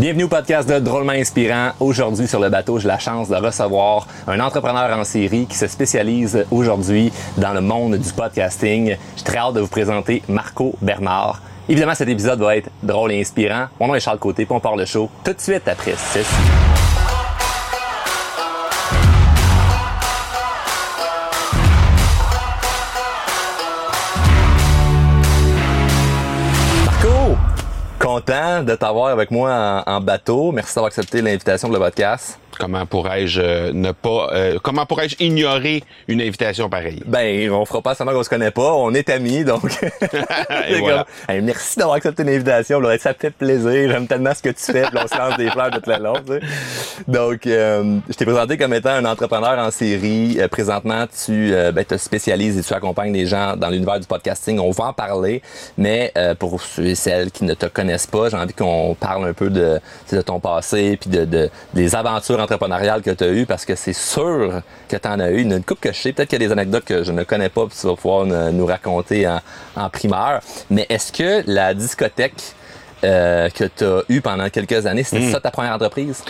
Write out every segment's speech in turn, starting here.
Bienvenue au podcast de Drôlement Inspirant. Aujourd'hui sur le bateau, j'ai la chance de recevoir un entrepreneur en série qui se spécialise aujourd'hui dans le monde du podcasting. J'ai très hâte de vous présenter Marco Bernard. Évidemment, cet épisode va être drôle et inspirant. Mon nom est Charles Côté, puis on part le show tout de suite après 6. Content de t'avoir avec moi en, en bateau. Merci d'avoir accepté l'invitation pour le podcast. Comment pourrais-je euh, ne pas euh, comment pourrais-je ignorer une invitation pareille? Ben, on fera pas seulement qu'on se connaît pas, on est amis, donc. Et voilà. Comme, hey, merci d'avoir accepté l'invitation. Ça fait plaisir. J'aime tellement ce que tu fais. puis on se lance des fleurs toute la long. tu sais. Donc, euh, je t'ai présenté comme étant un entrepreneur en série. Euh, présentement, tu euh, ben, te spécialises et tu accompagnes des gens dans l'univers du podcasting. On va en parler, mais euh, pour ceux et celles qui ne te connaissent pas, j'ai envie qu'on parle un peu de, de ton passé puis de, de- des aventures entrepreneuriales que tu as eues parce que c'est sûr que tu en as eu. Une, une couple que je sais, peut-être qu'il y a des anecdotes que je ne connais pas puis tu vas pouvoir nous raconter en, en primeur. Mais est-ce que la discothèque euh, que tu as eue pendant quelques années, c'était ça ta première entreprise?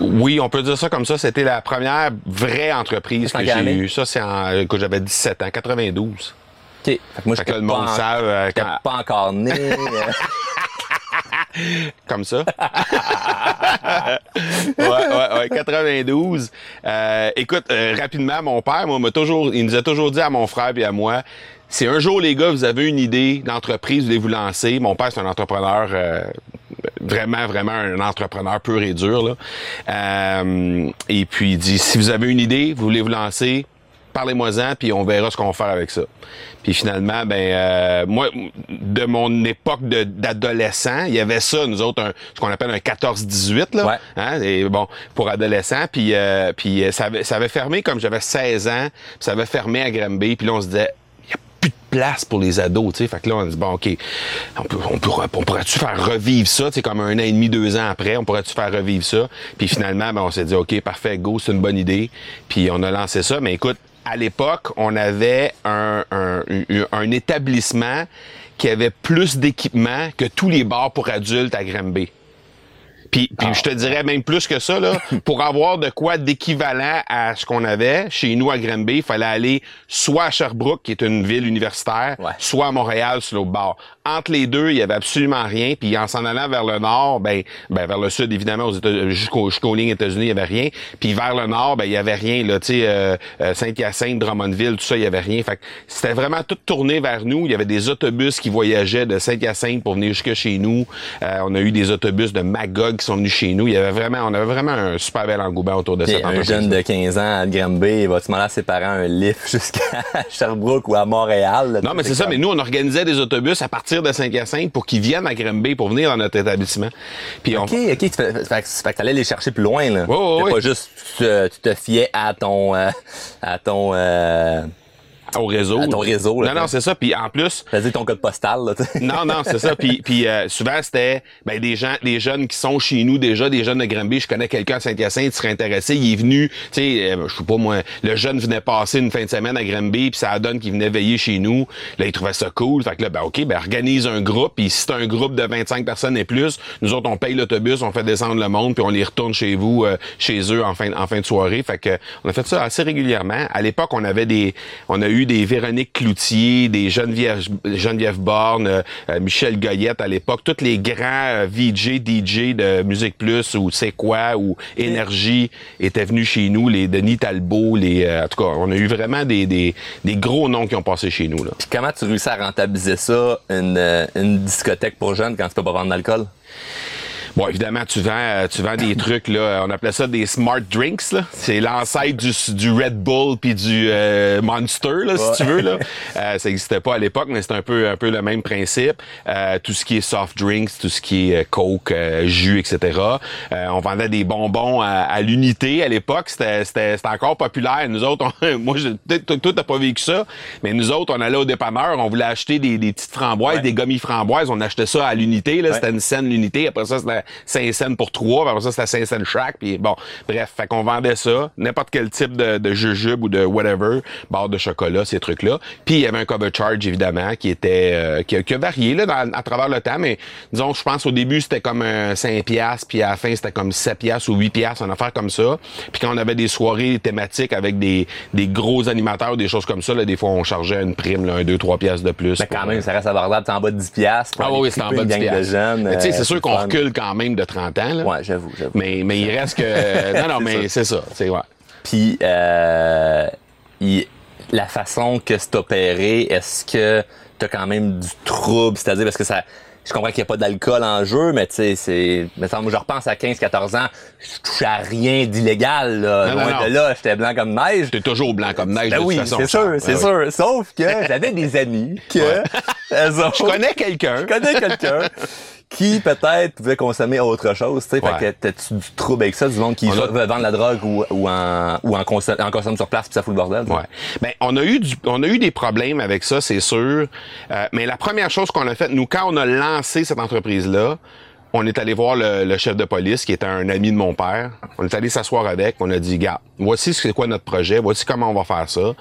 Oui, on peut dire ça comme ça. C'était la première vraie entreprise que j'ai eue. Ça, c'est en quand j'avais 17 ans, 92. OK. Fait que moi, Fait que le pas monde en- savent euh, quand- pas encore né. euh, comme ça. ouais, ouais, ouais, 92. Euh, écoute, euh, rapidement, mon père, moi, m'a toujours, il nous a toujours dit à mon frère et à moi, si un jour, les gars, vous avez une idée d'entreprise, vous voulez vous lancer, mon père, c'est un entrepreneur, euh, vraiment, vraiment un entrepreneur pur et dur, là. Euh, et puis, il dit, si vous avez une idée, vous voulez vous lancer, parlez-moi-en, puis on verra ce qu'on va faire avec ça. Puis finalement, ben euh, moi, de mon époque d'adolescent, il y avait ça, nous autres, un- ce qu'on appelle un 14-18, là. Ouais. Hein, et bon, pour adolescents. Puis, euh, puis euh, ça, avait, ça avait fermé comme j'avais 16 ans, puis ça avait fermé à Granby, puis là, on se disait, il y a plus de place pour les ados, tu sais. Fait que là, on se dit, bon, OK, on, peut, on, pourra- on pourrait-tu faire revivre ça, tu sais, comme un an et demi, deux ans après, on pourrait-tu faire revivre ça? Puis finalement, ben, on s'est dit, OK, parfait, go, c'est une bonne idée. Puis on a lancé ça. Mais écoute, à l'époque, on avait un, établissement qui avait plus d'équipement que tous les bars pour adultes à Granby. Puis, puis je te dirais même plus que ça, là, pour avoir de quoi d'équivalent à ce qu'on avait chez nous à Granby, il fallait aller soit à Sherbrooke, qui est une ville universitaire, Ouais. soit à Montréal, sur l'autre bord. Entre les deux, il y avait absolument rien. Puis en s'en allant vers le nord, ben, ben vers le sud, évidemment, jusqu'aux jusqu'aux lignes États-Unis, il y avait rien. Puis vers le nord, ben, il y avait rien. Là, tu sais, euh, euh, Saint-Hyacinthe, Drummondville, tout ça, il y avait rien. Fait que c'était vraiment tout tourné vers nous. Il y avait des autobus qui voyageaient de Saint-Hyacinthe pour venir jusque chez nous. Euh, on a eu des autobus de Magog qui sont venus chez nous. Il y avait vraiment, on avait vraiment un super bel engouement autour de cette un jeune de 15 ans à Granby, il va demander à ses parents un lift jusqu'à Sherbrooke ou à Montréal. là, Non, mais c'est ça, comme- mais nous, on organisait des autobus à partir de Saint-Hyacinthe pour qu'ils viennent à Granby pour venir dans notre établissement. Puis on, OK, OK. Tu fais, fait, que- fait que t'allais les chercher plus loin, là. Ouais, C'était ouais. pas juste, tu te, tu te fiais à ton, euh, à ton, euh, au réseau. à ton réseau, là, Non, non, c'est ça. Puis en plus, vas-y ton code postal, là, non, non, c'est ça. Puis, puis euh, souvent, c'était ben, des gens, des jeunes qui sont chez nous déjà, des jeunes de Granby. Je connais quelqu'un à Saint-Hyacinthe qui serait intéressé. Il est venu, tu sais, euh, je sais pas moi, le jeune venait passer une fin de semaine à Granby, puis ça donne qu'il venait veiller chez nous. Là, il trouvait ça cool. Fait que là, ben OK, ben organise un groupe. Puis si c'est un groupe de 25 personnes et plus, nous autres, on paye l'autobus, on fait descendre le monde, puis on les retourne chez vous, euh, chez eux en fin, en fin de soirée. Fait que on a fait ça assez régulièrement. À l'époque, on avait des, on a eu des Véronique Cloutier, des Geneviève, Geneviève Borne, euh, euh, Michel Goyette à l'époque, tous les grands euh, VJ, DJ de Musique Plus ou C'est quoi ou Énergie étaient venus chez nous, les Denis Talbot, les, en tout cas, on a eu vraiment des, des, gros noms qui ont passé chez nous. Puis comment tu réussis à rentabiliser ça, une, une discothèque pour jeunes quand tu peux pas vendre d'alcool? Bon, évidemment, tu vends, euh, tu vends des trucs là. On appelait ça des smart drinks. là. C'est l'ancêtre du, du Red Bull puis du euh, Monster, là, si tu veux. Là. Euh, ça n'existait pas à l'époque, mais c'est un peu, un peu le même principe. Euh, tout ce qui est soft drinks, tout ce qui est euh, coke, jus, etc. Euh, on vendait des bonbons à, à l'unité à l'époque. C'était, c'était, c'était encore populaire. Nous autres, on- moi, je, toi, toi, t'as pas vécu ça, mais nous autres, on allait au dépanneur, on voulait acheter des, des petites framboises, Ouais. des gommis framboises. On achetait ça à l'unité. Là, Ouais. C'était une scène l'unité. Après ça, c'était 5 cents pour 3, puis après ça, c'était 5 cents chaque, puis bon, bref, fait qu'on vendait ça, n'importe quel type de, de jujube ou de whatever, barre de chocolat, ces trucs-là. Puis il y avait un cover charge, évidemment, qui était, euh, qui, a- qui a varié, là, dans- à travers le temps, mais disons, je pense au début, c'était comme un 5 piastres, puis à la fin, c'était comme 7 piastres ou 8 piastres, une affaire comme ça. Puis quand on avait des soirées thématiques avec des, des gros animateurs, des choses comme ça, là, des fois, on chargeait une prime, là, un, 2, 3 piastres de plus. Mais quand pour, même, euh, ça reste abordable. T'es en bas de 10 piastres. ah oui, c'est en bas de gang de 10 jeunes. Mais tu sais, euh, c'est sûr qu'on recule quand même de 30 ans, là. Ouais, j'avoue, j'avoue. Mais, mais il reste que. non, non, mais c'est ça. C'est ouais. Puis, euh, il- la façon que c'est opéré, est-ce que t'as quand même du trouble? C'est-à-dire, parce que ça, je comprends qu'il n'y a pas d'alcool en jeu, mais tu sais, c'est, mettons, moi, je repense à 15-14 ans, je touchais à rien d'illégal, là. Non, non, Loin non. de là, j'étais blanc comme neige. T'es toujours blanc comme neige, Ben de oui, toute façon. c'est sûr, c'est Ben oui. sûr. Sauf que j'avais des amis que, Ouais. Je connais quelqu'un. je connais quelqu'un qui peut-être pouvait consommer autre chose, tu sais. Ouais. Fait que t'as-tu du trouble avec ça, du monde qui veut vendre la drogue ou, ou en, ou en, consomme, en consomme sur place puis ça fout le bordel. Ouais. Ben, on a eu du, on a eu des problèmes avec ça, c'est sûr. Euh, mais la première chose qu'on a faite, nous, quand on a lancé cette entreprise-là, on est allé voir le, le chef de police, qui était un ami de mon père. On est allé s'asseoir avec. On a dit, gars, voici c'est quoi notre projet, voici comment on va faire ça.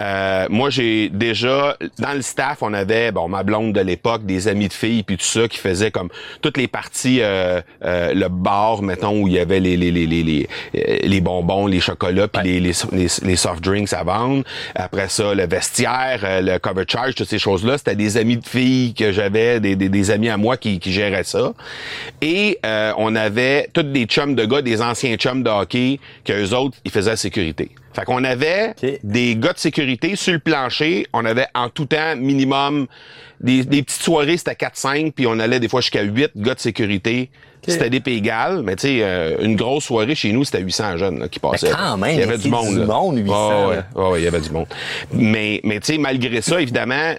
Euh, moi, j'ai déjà, dans le staff, on avait, bon, ma blonde de l'époque, des amis de filles, puis tout ça, qui faisaient comme toutes les parties, euh, euh, le bar, mettons, où il y avait les, les, les, les, les, euh, bonbons, les chocolats, puis les, les, les, les soft drinks à vendre. Après ça, le vestiaire, euh, le cover charge, toutes ces choses-là, c'était des amis de filles que j'avais, des, des, des amis à moi qui, qui géraient ça. Et euh, on avait tous des chums de gars, des anciens chums de hockey, qu'eux autres, ils faisaient la sécurité. Fait qu'on avait des gars de sécurité sur le plancher. On avait en tout temps minimum des, des petites soirées, c'était 4-5, puis on allait des fois jusqu'à 8 gars de sécurité. C'était des pays mais tu sais, euh, une grosse soirée chez nous, c'était 800 jeunes là, qui passaient. quand même, il y avait du monde. du là. monde, 800, Ah ouais, ouais, il y avait du monde. Mais, mais tu sais, malgré ça, évidemment,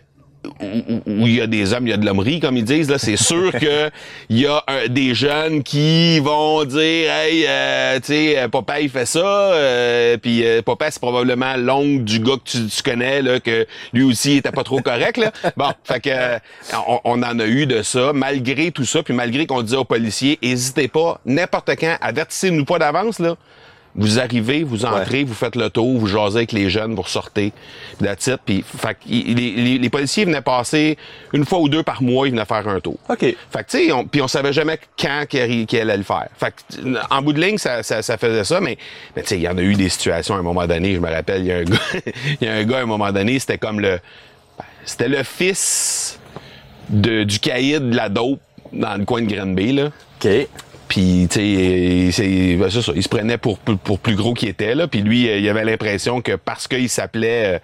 où il y a des hommes, il y a de l'hommerie, comme ils disent. Là, c'est sûr que il y a euh, des jeunes qui vont dire, hey, euh, tu sais, euh, papa il fait ça, euh, puis euh, papa c'est probablement l'oncle du gars que tu, tu connais là, que lui aussi était pas trop correct là. Bon, fait que euh, on, on en a eu de ça, malgré tout ça, puis malgré qu'on disait aux policiers, hésitez pas, n'importe quand, avertissez-nous pas d'avance là. Vous arrivez, vous entrez, vous faites le tour, vous jasez avec les jeunes, vous ressortez. That's it. Puis, fait les, les- les policiers venaient passer une fois ou deux par mois, ils venaient faire un tour. OK. Fait que, tu sais, on, puis on savait jamais quand qu'ils qu'ils allaient le faire. Fait que, en bout de ligne, ça, ça, ça faisait ça, mais, mais tu sais, il y en a eu des situations à un moment donné. Je me rappelle, il y a un gars, il y a un gars à un moment donné, c'était comme le, c'était le fils de, du caïd de la dope dans le coin de Granby, là. OK. Puis, tu sais, c'est ben, ça, il se prenait pour, pour, plus gros qu'il était, là. Puis lui, euh, il avait l'impression que parce qu'il s'appelait... euh,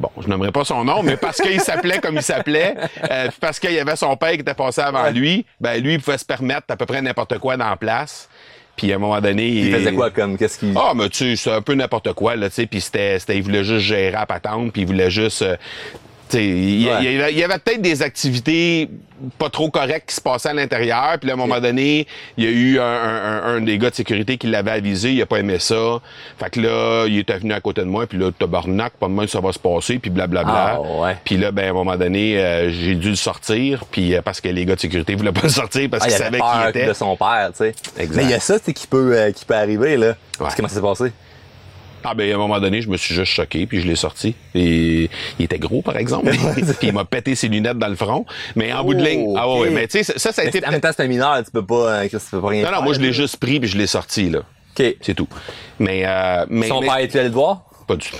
Bon, je n'aimerais pas son nom, mais parce qu'il s'appelait comme il s'appelait, euh, parce qu'il y avait son père qui était passé avant lui, ben lui, il pouvait se permettre à peu près n'importe quoi dans la place. Puis à un moment donné... Il faisait quoi comme, qu'est-ce qu'il... Ah, mais tu sais, c'est un peu n'importe quoi, là, tu sais, puis c'était, c'était, il voulait juste gérer la patente, puis il voulait juste... euh, il y, Ouais. il y avait, il y avait peut-être des activités pas trop correctes qui se passaient à l'intérieur, puis à un moment donné, il y a eu un, un- un- un des gars de sécurité qui l'avait avisé, il a pas aimé ça. Fait que là, il était venu à côté de moi, puis là, tabarnak, pas de moi ça va se passer, puis blablabla. Ah, ouais. Puis là, ben, à un moment donné, euh, j'ai dû le sortir, puis euh, parce que les gars de sécurité voulaient pas le sortir, parce Ah, il qu'ils savaient qui était. de son père, tu sais. Mais il y a ça, tu qui peut, euh, qui peut arriver, là. Ouais. Comment ça s'est passé? Ah ben à un moment donné, je me suis juste choqué puis je l'ai sorti. Et il était gros par exemple. puis il m'a pété ses lunettes dans le front. Mais en bout de ligne, ah ouais, mais tu sais ça, ça a Mais été en même temps, c'est un mineur, tu peux pas, euh, tu peux pas rien Non non, moi je l'ai juste pris puis je l'ai sorti là. OK. C'est tout. Mais euh, mais, Son mais- père, tu allé le voir? Pas du tout.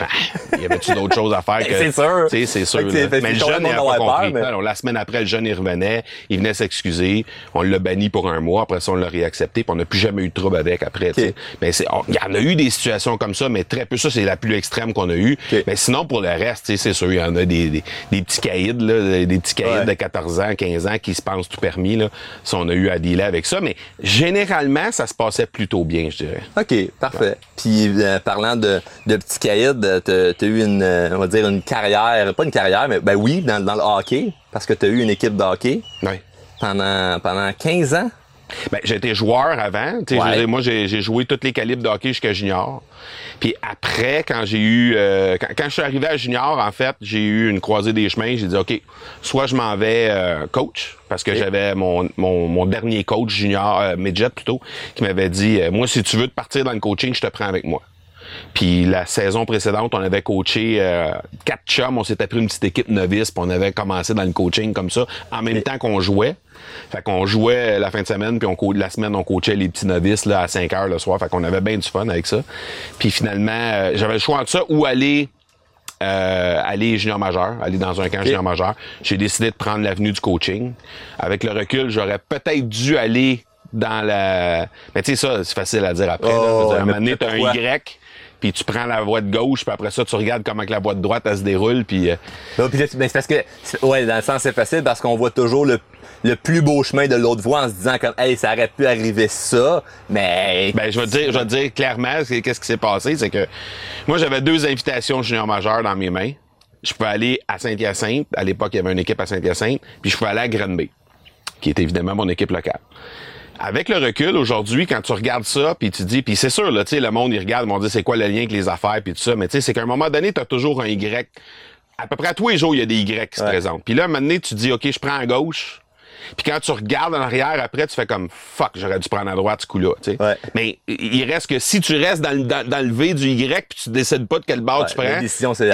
Il y avait-tu d'autres choses à faire que. C'est sûr. Tu sais, c'est sûr. Fait fait Mais le jeune, il complètement a pas compris. peur, mais- non, la semaine après, le jeune, il revenait. Il venait s'excuser. On l'a banni pour un mois. Après ça, on l'a réaccepté. Puis on n'a plus jamais eu de trouble avec après. Mais c'est, il y en a eu des situations comme ça, mais très peu. Ça, c'est la plus extrême qu'on a eue. Mais sinon, pour le reste, tu sais, c'est sûr, il y en a des, des, des petits caïds, là, des petits caïds Ouais. de 14 ans, 15 ans qui se pensent tout permis. Là. Ça, on a eu à dealer avec ça. Mais généralement, ça se passait plutôt bien, je dirais. OK, parfait. Puis, euh, parlant de, de petits caïds, euh, t'as t'as eu une, euh, on va dire, une carrière, pas une carrière, mais ben oui, dans, dans le hockey, parce que t'as eu une équipe de hockey pendant, pendant 15 ans? Ben, été joueur avant. Tu sais, Ouais. je veux dire, moi, j'ai joué tous les calibres de hockey jusqu'à junior. Puis après, quand j'ai eu... euh, quand, quand je suis arrivé à junior, en fait, j'ai eu une croisée des chemins. J'ai dit, OK, soit je m'en vais euh, coach, parce que j'avais mon, mon, mon dernier coach junior, euh, midget plutôt, qui m'avait dit, euh, moi, si tu veux te partir dans le coaching, je te prends avec moi. Puis la saison précédente, on avait coaché euh, quatre chums, on s'était pris une petite équipe novice, puis on avait commencé dans le coaching comme ça, en même temps qu'on jouait. Fait qu'on jouait la fin de semaine, puis on la semaine, on coachait les petits novices là, à 5 heures le soir. Fait qu'on avait bien du fun avec ça. Puis finalement, euh, j'avais le choix entre ça ou aller euh, aller junior majeur, aller dans un camp junior majeur. J'ai décidé de prendre l'avenue du coaching. Avec le recul, j'aurais peut-être dû aller dans la... Mais tu sais, ça, c'est facile à dire après. là. Oh, dire, à un moment donné, t'as un? Y, puis tu prends la voie de gauche, puis après ça, tu regardes comment que la voie de droite, elle se déroule, puis... euh, Non, puis là, ben, c'est parce que, ouais, dans le sens, c'est facile parce qu'on voit toujours le, le plus beau chemin de l'autre voie en se disant comme, hey, ça aurait pu arriver ça, mais. Ben, je vais te dire, je vais te dire clairement, qu'est-ce qui s'est passé, c'est que moi, j'avais deux invitations junior majeur dans mes mains. Je pouvais aller à Saint-Hyacinthe. À l'époque, il y avait une équipe à Saint-Hyacinthe. Puis je pouvais aller à Granby, qui est évidemment mon équipe locale. Avec le recul, aujourd'hui, quand tu regardes ça, puis tu dis, puis c'est sûr, là, tu sais, le monde, il regarde, ils vont dire c'est quoi le lien avec les affaires, puis tout ça, mais tu sais, c'est qu'à un moment donné, tu as toujours un Y. À peu près à tous les jours, il y a des Y qui se présentent. Puis là, à un moment donné, tu dis, OK, je prends à gauche. Puis quand tu regardes en arrière, après, tu fais comme, fuck, j'aurais dû prendre à droite ce coup-là. Ouais. Mais il reste que si tu restes dans le, dans, dans le V du Y, puis tu décides pas de quel bord Ouais, tu prends, t'es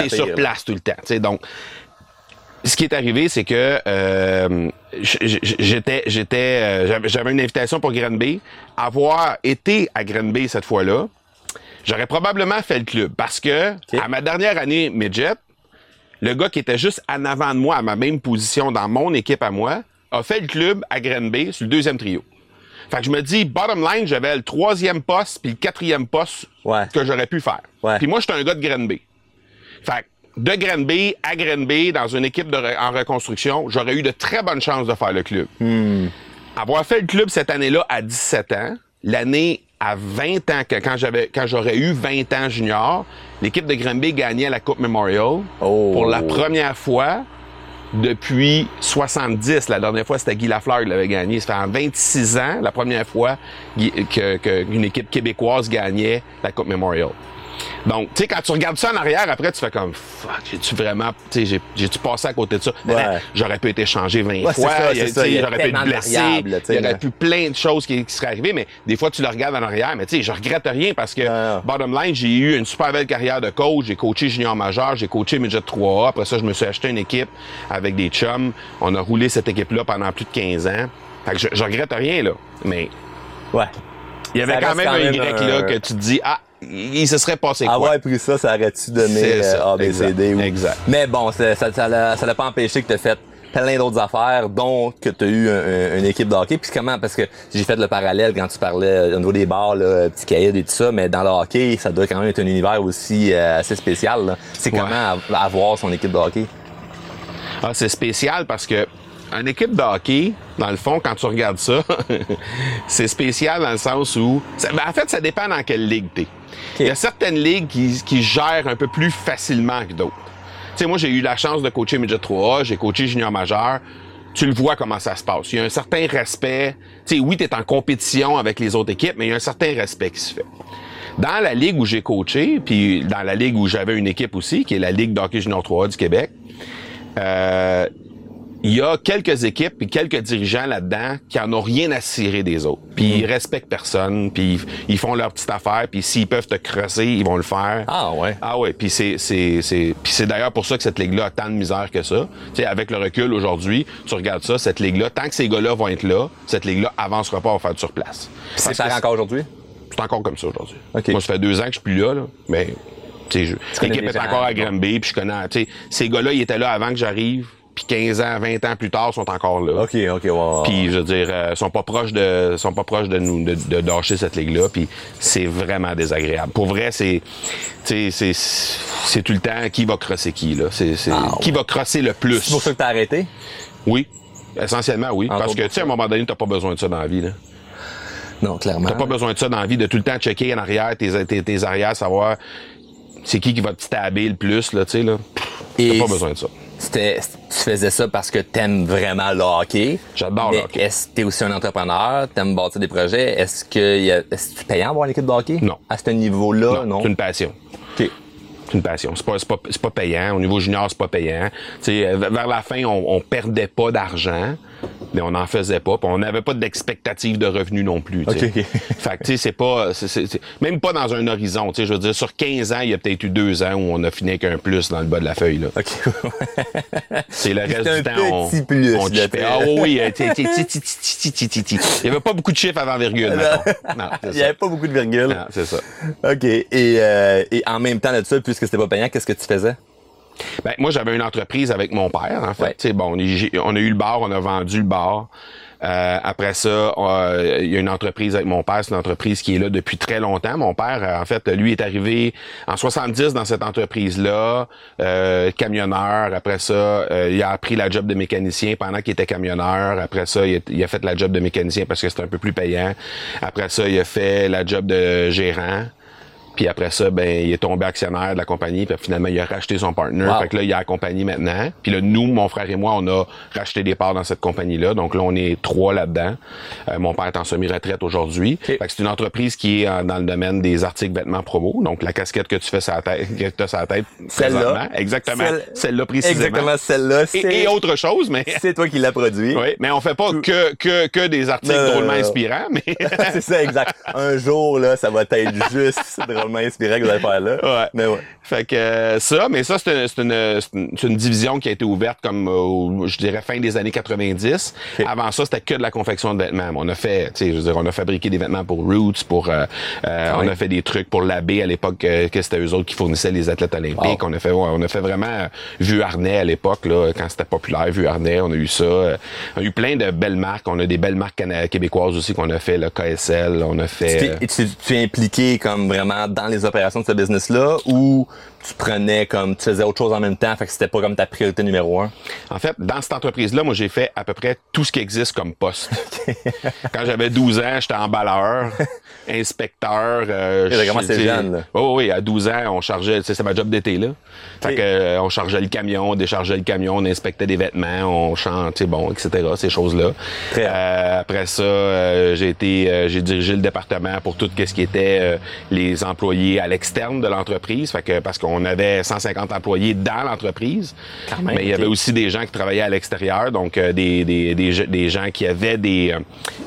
pire, sur là. place tout le temps, tu sais. Donc, ce qui est arrivé, c'est que euh, j'étais, j'étais, euh, j'avais- une invitation pour Granby. Avoir été à Granby cette fois-là, j'aurais probablement fait le club parce que à ma dernière année midget, le gars qui était juste en avant de moi, à ma même position dans mon équipe à moi, a fait le club à Granby sur le deuxième trio. Fait que je me dis, bottom line, j'avais le troisième poste puis le quatrième poste Ouais. que j'aurais pu faire. Puis moi, j'étais un gars de Granby. Fait que de Granby à Granby, dans une équipe de re- en reconstruction, j'aurais eu de très bonnes chances de faire le club. Avoir fait le club cette année-là à 17 ans, l'année à 20 ans, que quand j'avais, quand j'aurais eu 20 ans junior, l'équipe de Granby gagnait la Coupe Memorial Oh. pour la première fois depuis 70. La dernière fois, c'était Guy Lafleur qui l'avait gagné. Ça fait en 26 ans, la première fois Guy- que, que une équipe québécoise gagnait la Coupe Memorial. Donc, tu sais, quand tu regardes ça en arrière, après, tu fais comme, fuck, j'ai-tu vraiment, tu sais, j'ai- j'ai-tu passé à côté de ça? Ouais. J'aurais pu être échangé 20 Ouais, fois, j'aurais pu être blessé, il y aurait pu plein de choses qui, qui seraient arrivées, mais des fois, tu le regardes en arrière, mais tu sais, je regrette rien parce que, Ouais. bottom line, j'ai eu une super belle carrière de coach, j'ai coaché junior majeur, j'ai coaché midget 3A, après ça, je me suis acheté une équipe avec des chums, on a roulé cette équipe-là pendant plus de 15 ans. Fait que je, je regrette rien, là, mais Ouais. il y avait quand même quand un Y, là, que tu te dis, ah, il se serait passé quoi? Avoir pris ça, ça aurait-tu donné euh, ça, ABCD exact, ou... exact. Mais bon, ça l'a ça l'a pas empêché que tu fait plein d'autres affaires, dont que tu as eu un- un- une équipe de hockey. Puis comment, parce que j'ai fait le parallèle quand tu parlais euh, au niveau des bars, là, petit cahier et tout ça, mais dans le hockey, ça doit quand même être un univers aussi euh, assez spécial. C'est Ouais. comment av- avoir son équipe de hockey? Ah, c'est spécial parce que une équipe de hockey, dans le fond, quand tu regardes ça, c'est spécial dans le sens où... ça- ben, en fait, ça dépend dans quelle ligue t'es. Il y a certaines ligues qui, qui gèrent un peu plus facilement que d'autres. Tu sais, moi, j'ai eu la chance de coacher Midget 3A, j'ai coaché junior majeur. Tu le vois comment ça se passe. Il y a un certain respect. Tu sais, oui, tu es en compétition avec les autres équipes, mais il y a un certain respect qui se fait. Dans la ligue où j'ai coaché, puis dans la ligue où j'avais une équipe aussi, qui est la Ligue d'hockey junior 3A du Québec, euh, il y a quelques équipes et quelques dirigeants là-dedans qui en ont rien à cirer des autres. Puis ils respectent personne, puis ils, font leur petite affaire, puis s'ils peuvent te crosser, ils vont le faire. Ah ouais. Ah ouais, puis c'est c'est c'est puis c'est d'ailleurs pour ça que cette ligue là a tant de misère que ça. Tu sais avec le recul aujourd'hui, tu regardes ça, cette ligue là, tant que ces gars-là vont être là, cette ligue là avancera pas à faire sur place. C'est ça encore aujourd'hui? c'est encore comme ça aujourd'hui. OK. Moi, ça fait deux ans que je suis plus là, là mais tu sais, je- l'équipe est encore à. Granby, puis je connais, tu sais, ces gars-là, ils étaient là avant que j'arrive, puis 15 ans, 20 ans plus tard, sont encore là. OK, OK, ouais. Puis je veux dire, euh, sont pas proches de, sont pas proches de nous, de, de lâcher cette ligue-là. Puis c'est vraiment désagréable. Pour vrai, c'est, tu sais, c'est, c'est tout le temps qui va crosser qui là. C'est, c'est Ah, qui va crosser le plus. C'est pour ça que t'as arrêté? Oui, essentiellement oui, parce que tu sais, à un moment donné, t'as pas besoin de ça dans la vie. Là. Non, clairement. T'as pas besoin de ça dans la vie, de tout le temps checker en arrière tes, tes, tes arrières, savoir c'est qui qui va te stabber le plus là, tu sais là. T'as pas besoin de ça. C'était, tu faisais ça parce que t'aimes vraiment le hockey. J'adore le hockey. Est-ce que t'es aussi un entrepreneur? T'aimes bâtir des projets? Est-ce que, y a, est-ce que tu payant avoir l'équipe de hockey? Non. À ce niveau-là, non? C'est une passion. C'est une passion. C'est pas, c'est pas, c'est pas payant. Au niveau junior, c'est pas payant. Vers la fin, on, on perdait pas d'argent, mais on n'en faisait pas. Puis on n'avait pas d'expectative de revenus non plus. Okay. fait que, tu sais, c'est pas... Même pas dans un horizon. Je veux dire, sur 15 ans, il y a peut-être eu deux ans où on a fini avec un plus dans le bas de la feuille, là. Okay. c'est le reste un du temps, on... Plus, on ah oui, il n'y avait pas beaucoup de chiffres avant virgule, non, Il n'y avait pas beaucoup de virgules. C'est ça. OK. Et, euh, et en même temps de ça, puisque c'était pas payant, qu'est-ce que tu faisais? Ben, moi, j'avais une entreprise avec mon père, en fait. Ouais. Bon, on, a eu le bar, on a vendu le bar. Euh, après ça, euh, il y a une entreprise avec mon père, c'est une entreprise qui est là depuis très longtemps. Mon père, euh, en fait, lui est arrivé en 70 dans cette entreprise-là, euh, camionneur. Après ça, euh, il a appris la job de mécanicien pendant qu'il était camionneur. Après ça, il a, il a fait la job de mécanicien parce que c'était un peu plus payant. Après ça, il a fait la job de gérant. Puis après ça, ben, il est tombé actionnaire de la compagnie. Puis finalement, il a racheté son partner. Wow. Fait que là, il a la compagnie maintenant. Puis là, nous, mon frère et moi, on a racheté des parts dans cette compagnie-là. Donc là, on est trois là-dedans. Euh, mon père est en semi-retraite aujourd'hui. Fait que c'est une entreprise qui est euh, dans le domaine des articles vêtements promo. Donc la casquette que tu fais sur la tête, que as sur la tête Celle-là. Exactement. Celle- Celle-là précisément. Exactement celle-là. Et, et autre chose, mais... c'est toi qui l'as produit. Oui, mais on fait pas que, que, que des articles Non, drôlement non, non. inspirants, mais... c'est ça, exact. Un jour, là, ça va être juste drôlement que vous allez faire là. Ouais. Mais ouais. Fait que euh, ça, mais ça, c'est une, c'est une, division qui a été ouverte comme, euh, au- je dirais, fin des années 90. Ok. Avant ça, c'était que de la confection de vêtements. On a fait, tu sais, je veux dire, on a fabriqué des vêtements pour Roots, pour, euh, euh, on a fait des trucs pour l'abbé à l'époque, que c'était eux autres qui fournissaient les athlètes olympiques. Wow. On a fait, ouais, on a fait vraiment Vue Harnais à l'époque, là, quand c'était populaire, Vue Harnais, on a eu ça. on a eu plein de belles marques. On a des belles marques québécoises aussi qu'on a fait, le KSL, on a fait... tu es impliqué comme vraiment dans les opérations de ce business-là ou tu prenais comme, tu faisais autre chose en même temps, fait que c'était pas comme ta priorité numéro un? En fait, dans cette entreprise-là, moi, j'ai fait à peu près tout ce qui existe comme poste. Quand j'avais 12 ans, j'étais emballeur, inspecteur. Euh, t'as commencé jeune, là. Oui, oui, à 12 ans, on chargeait, c'est ma job d'été, là. Fait que, euh, on chargeait le camion, on déchargeait le camion, on inspectait des vêtements, on sais, bon, etc., ces choses-là. Euh, après ça, euh, j'ai été, euh, j'ai dirigé le département pour tout ce qui était euh, les employés à l'externe de l'entreprise. Fait que, parce qu'on avait 150 employés dans l'entreprise. Mais il y avait aussi des gens qui travaillaient à l'extérieur, donc euh, des, des, des, des gens qui avaient des euh,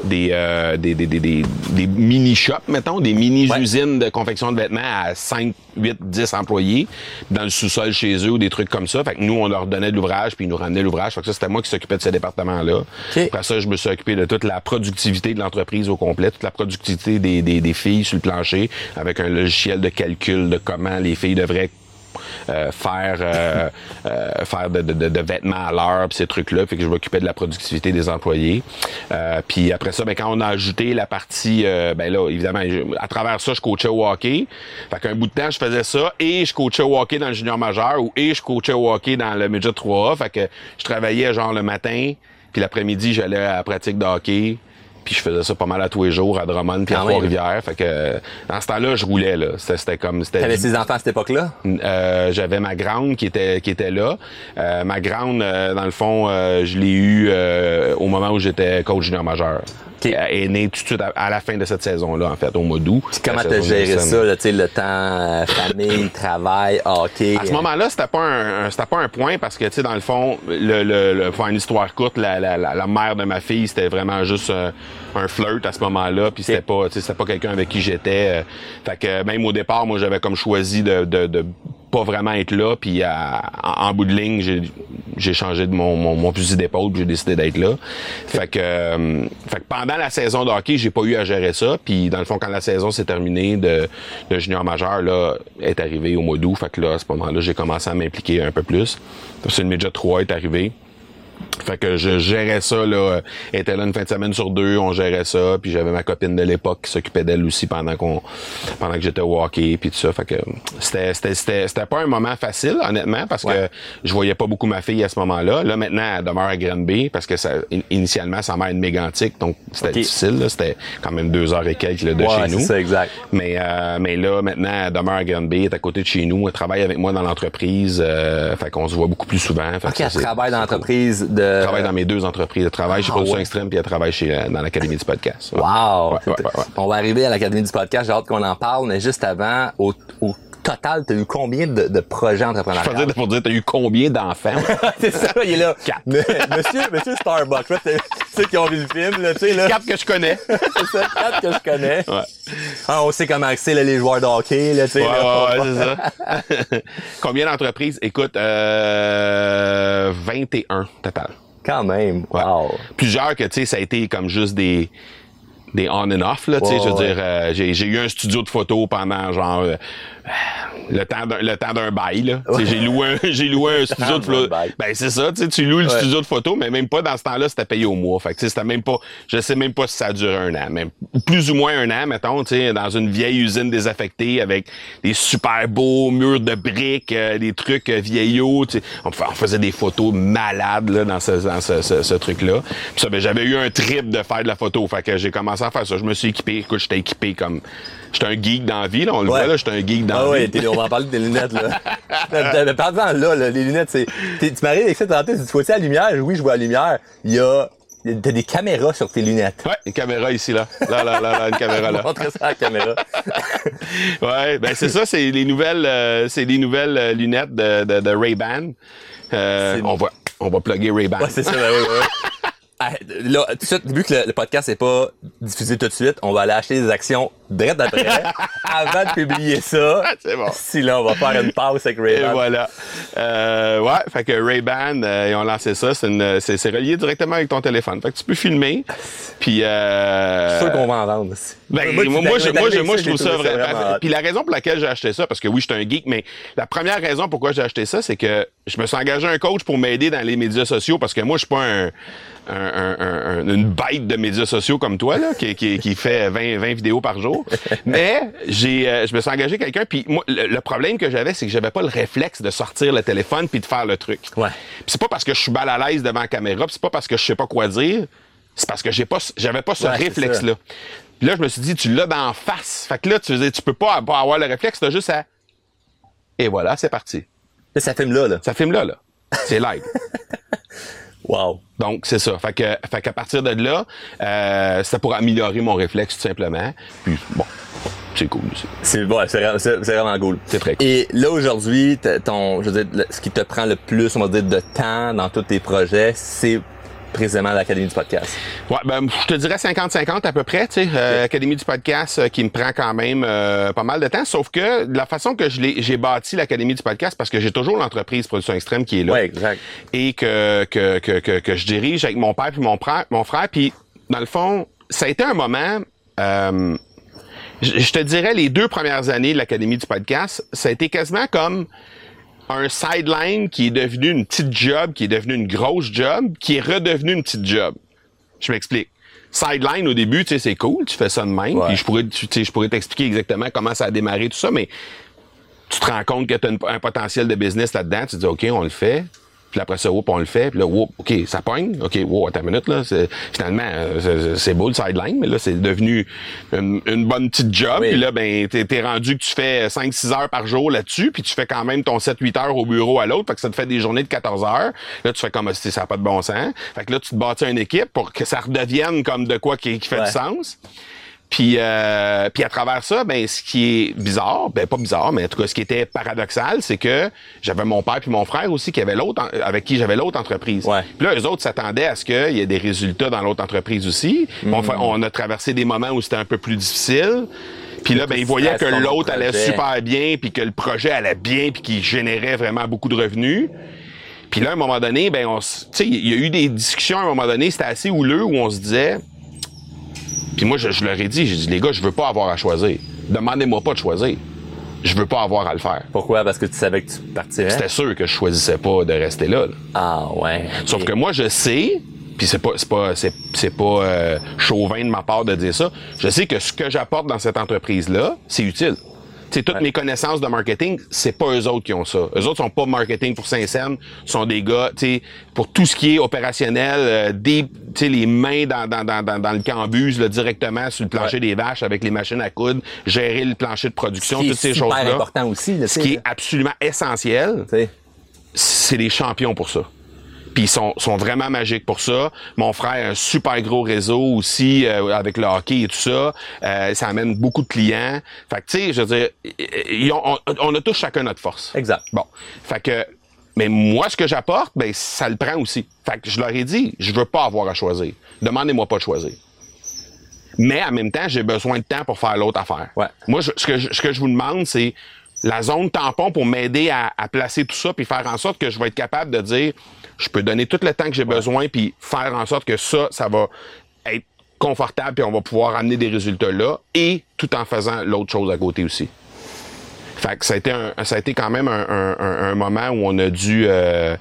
des, euh, des, des, des, des- mini-shops, mettons, des mini-usines de confection de vêtements à 5, 8, 10 employés dans le sous-sol chez eux ou des trucs comme ça. Fait que nous, on leur donnait de l'ouvrage, puis ils nous ramenaient l'ouvrage. Fait que ça, c'était moi qui s'occupais de ce département-là. Après ça, je me suis occupé de toute la productivité de l'entreprise au complet, toute la productivité des, des, des filles sur le plancher, avec un logiciel de calcul de comment les filles devraient euh, faire euh, euh, faire de, de, de- vêtements à l'heure ces trucs là fait que je m'occupais de la productivité des employés. Euh, puis après ça ben quand on a ajouté la partie euh, ben là évidemment à travers ça je coachais au hockey. Fait qu'un bout de temps je faisais ça et je coachais au hockey dans le junior majeur ou et je coachais au hockey dans le midget 3A fait que je travaillais genre le matin puis l'après-midi j'allais à la pratique de hockey puis je faisais ça pas mal à tous les jours à Drummond puis à. Trois-Rivières fait que dans ce temps-là je roulais là c'était comme c'était T'avais ses enfants à cette époque-là? euh, j'avais ma grande qui était qui était là. Euh, ma grande, euh, dans le fond, euh, je l'ai eu euh, au moment où j'étais coach junior majeur. Ok. Elle est née tout de suite à, à la fin de cette saison-là, en fait, au mois d'août. Comment t'as géré ça, là, le temps, euh, famille, travail, hockey? À ce moment-là, c'était pas un, un- c'était pas un point parce que tu sais dans le fond, le, le, le- pour faire une histoire courte, la, la, la, la mère de ma fille, c'était vraiment juste euh, un flirt à ce moment-là, puis c'était pas, c'était pas quelqu'un avec qui j'étais. euh, fait que même au départ, moi j'avais comme choisi de, de, de pas vraiment être là, puis à- en, en bout de ligne, j'ai j'ai changé de mon, mon, mon fusil d'épaule, puis j'ai décidé d'être là. Fait que, euh, fait que pendant la saison de hockey, j'ai pas eu à gérer ça. Puis dans le fond, quand la saison s'est terminée de, de junior majeur, là, est arrivé au mois d'août. Fait que là, à ce moment-là, j'ai commencé à m'impliquer un peu plus. C'est le midget 3 est arrivé. Fait que je gérais ça, là. Elle était là une fin de semaine sur deux, on gérait ça. Puis j'avais ma copine de l'époque qui s'occupait d'elle aussi pendant qu'on pendant que j'étais au hockey puis tout ça. Fait que c'était c'était c'était c'était pas un moment facile, honnêtement, parce Ouais. que je voyais pas beaucoup ma fille à ce moment-là. Là maintenant, elle demeure à Granby parce que ça in- initialement sa mère est mégantique, donc c'était difficile. là. C'était quand même deux heures et quelques là, de Ouais, chez c'est nous. ça, exact. Mais euh, mais là maintenant, elle demeure à Granby, elle est à côté de chez nous, elle travaille avec moi dans l'entreprise. Euh, fait qu'on se voit beaucoup plus souvent. Fait que Ok, ça, elle travaille dans l'entreprise de. Elle travaille dans mes deux entreprises. Elle travaille chez Ah, Production ouais. Extrême puis elle travaille chez, euh, dans l'Académie du podcast. Ouais. Wow! Ouais. On va arriver à l'Académie du podcast, j'ai hâte qu'on en parle, mais juste avant, au, au total, tu as eu combien de, de projets Je entrepreneuriaux? veux dire, pour dire, t'as eu combien d'enfants? c'est ça, il est là. Quatre. Monsieur, monsieur Starbucks, ceux qui ont vu le film, là, tu sais, là. Quatre que je connais. C'est ça, quatre que je connais. Ouais. Ah, on sait comment c'est, là, les joueurs de hockey, là, tu sais. Ouais, là. ouais, ouais, c'est ça. Combien d'entreprises? Écoute, euh, 21 total. Quand même. Wow. Plusieurs que, tu sais, ça a été comme juste des des on and off là, tu sais, Ouais, je veux ouais. dire euh, j'ai j'ai eu un studio de photo pendant genre euh, le temps d'un le temps d'un bail là. J'ai loué un, j'ai loué un studio de photo. Ben c'est ça, tu sais, tu loues le studio de photo mais même pas dans ce temps-là, c'était payé au mois. Fait que tu sais, c'était même pas je sais même pas si ça a duré un an, mais plus ou moins un an mettons, tu sais, dans une vieille usine désaffectée avec des super beaux murs de briques, euh, des trucs vieillots, tu sais. on, on faisait des photos malades là dans ce dans ce, ce, ce truc-là. Puis ça ben, j'avais eu un trip de faire de la photo, fait que j'ai commencé à faire ça, je me suis équipé, écoute, j'étais équipé comme j'étais un geek dans la vie, là, on le Ouais. voit là, j'étais un geek dans Ah la ouais, vie. on va en parler des lunettes, là. Parle-en là, là, les lunettes, c'est. Tu m'arrives avec ça tu vois-tu la lumière? Oui, je vois la lumière. Il y a. T'as des caméras sur tes lunettes. Ouais, une caméra ici là. Là là là, là une caméra là. Montre ça à la caméra. Ouais, ben c'est ça, c'est les nouvelles, euh, c'est les nouvelles euh, lunettes de, de, de Ray-Ban. Euh, on va, on va plugger Ray-Ban. Ouais, c'est ça, ben oui, oui, oui. Ah, Là, tout de suite, vu que le, le podcast n'est pas diffusé tout de suite, on va aller acheter des actions direct après, avant de publier ça. C'est bon. Si là, on va faire une pause avec Et Ray-Ban. voilà. Euh, ouais, fait que Ray-Ban, euh, ils ont lancé ça. C'est, relié directement avec ton téléphone. Fait que tu peux filmer. Puis, euh, C'est sûr qu'on va en vendre aussi. Ben, Moi, moi, moi, je, moi, je, moi, je trouve ça vrai. vraiment. Puis la raison pour laquelle j'ai acheté ça, parce que oui, je suis un geek, mais la première raison pourquoi j'ai acheté ça, c'est que je me suis engagé un coach pour m'aider dans les médias sociaux, parce que moi, je suis pas un, un- un- un- un- une bête de médias sociaux comme toi, là, qui, qui, qui fait 20, 20 vidéos par jour. mais j'ai, euh, je me suis engagé quelqu'un, puis moi, le, le problème que j'avais, c'est que j'avais pas le réflexe de sortir le téléphone puis de faire le truc. Ouais. C'est pas parce que je suis mal à l'aise devant la caméra, c'est pas parce que je sais pas quoi dire, c'est parce que j'ai pas, j'avais pas ce Ouais, réflexe-là. Puis là, je me suis dit, tu l'as d'en face. Fait que là, tu, tu peux pas, avoir le réflexe, t'as juste à. Et voilà, c'est parti. Ça filme là, là. Ça filme là, là. C'est live. Wow. Donc, c'est ça. Fait que, fait qu'à partir de là, euh, c'était pour améliorer mon réflexe, tout simplement. Puis, bon, c'est cool aussi. C'est ouais, c'est vraiment, cool. C'est très cool. Et là, aujourd'hui, ton, je veux dire, ce qui te prend le plus, on va dire, de temps dans tous tes projets, c'est précisément l'Académie du podcast? Ouais, ben, je te dirais 50-50 à peu près, tu sais, euh, Académie du podcast euh, qui me prend quand même euh, pas mal de temps, sauf que de la façon que j'ai bâti l'Académie du podcast, parce que j'ai toujours l'entreprise Production Extrême qui est là. Ouais, exact. et que, que, que, que, que je dirige avec mon père puis mon frère, mon frère. Puis, dans le fond, ça a été un moment... euh, je te dirais, les deux premières années de l'Académie du podcast, ça a été quasiment comme un sideline qui est devenu une petite job, qui est devenu une grosse job, qui est redevenu une petite job. Je m'explique. Sideline, au début, tu sais, c'est cool, tu fais ça de même, Ouais. puis je pourrais, tu sais, je pourrais t'expliquer exactement comment ça a démarré, tout ça, mais tu te rends compte que tu as un potentiel de business là-dedans, tu te dis, OK, on le fait. Puis après ça, whoop, on le fait. Puis là, whoop, OK, ça pogne. OK, wow, attends une minute, là. C'est- Finalement, euh, c'est- c'est beau le sideline, mais là, c'est devenu une, une bonne petite job. Oui. Puis là, ben, t'es es rendu que tu fais 5-6 heures par jour là-dessus, puis tu fais quand même ton 7-8 heures au bureau à l'autre, fait que ça te fait des journées de 14 heures. Là, tu fais comme si ça n'a pas de bon sens. Fait que là, tu te bâtis une équipe pour que ça redevienne comme de quoi qui, qui fait Ouais. du sens. Puis, euh, puis à travers ça, ben ce qui est bizarre, ben pas bizarre, mais en tout cas ce qui était paradoxal, c'est que j'avais mon père puis mon frère aussi qui avait l'autre avec qui j'avais l'autre entreprise. Ouais. Puis là, eux autres s'attendaient à ce qu'il y ait des résultats dans l'autre entreprise aussi. Mm. On, a traversé des moments où c'était un peu plus difficile. Puis là, ben ils voyaient que l'autre allait super bien, puis que le projet allait bien, puis qu'il générait vraiment beaucoup de revenus. Puis là, à un moment donné, ben, on, s- tu sais, il y a eu des discussions à un moment donné, c'était assez houleux où on se disait, puis moi, je, je leur ai dit, j'ai dit, les gars, je veux pas avoir à choisir. Demandez-moi pas de choisir. je veux pas avoir à le faire. Pourquoi? Parce que tu savais que tu partirais? C'était sûr que je choisissais pas de rester là. là. Ah ouais. Sauf que moi, je sais, puis c'est pas c'est pas c'est, c'est pas euh, chauvin de ma part de dire ça. Je sais que ce que j'apporte dans cette entreprise là, c'est utile. Sais, toutes mes connaissances de marketing, c'est pas eux autres qui ont ça. Eux autres sont pas marketing pour Saint-Saëns, sont des gars, tu sais, pour tout ce qui est opérationnel, euh, des, tu sais, les mains dans, dans, dans, dans, dans le cambuse, là, directement sur le plancher Ouais. des vaches avec les machines à coudre, gérer le plancher de production, toutes ces choses-là. important aussi. là, Ce qui est absolument essentiel, c'est des champions pour ça. Puis ils sont, sont vraiment magiques pour ça. Mon frère a un super gros réseau aussi euh, avec le hockey et tout ça. Euh, ça amène beaucoup de clients. Fait que tu sais, je veux dire, ils ont- on, on a tous chacun notre force. Exact. Bon, fait que mais moi ce que j'apporte, ben ça le prend aussi. Fait que je leur ai dit, je veux pas avoir à choisir. Demandez-moi pas de choisir. Mais en même temps, j'ai besoin de temps pour faire l'autre affaire. Ouais. Moi, je- ce, que je, ce que je vous demande, c'est la zone tampon pour m'aider à, à placer tout ça, puis faire en sorte que je vais être capable de dire, je peux donner tout le temps que j'ai besoin, puis faire en sorte que ça, ça va être confortable, puis on va pouvoir amener des résultats là, et tout en faisant l'autre chose à côté aussi. Fait que ça a été, un, ça a été quand même un, un- un- un moment où on a dû euh,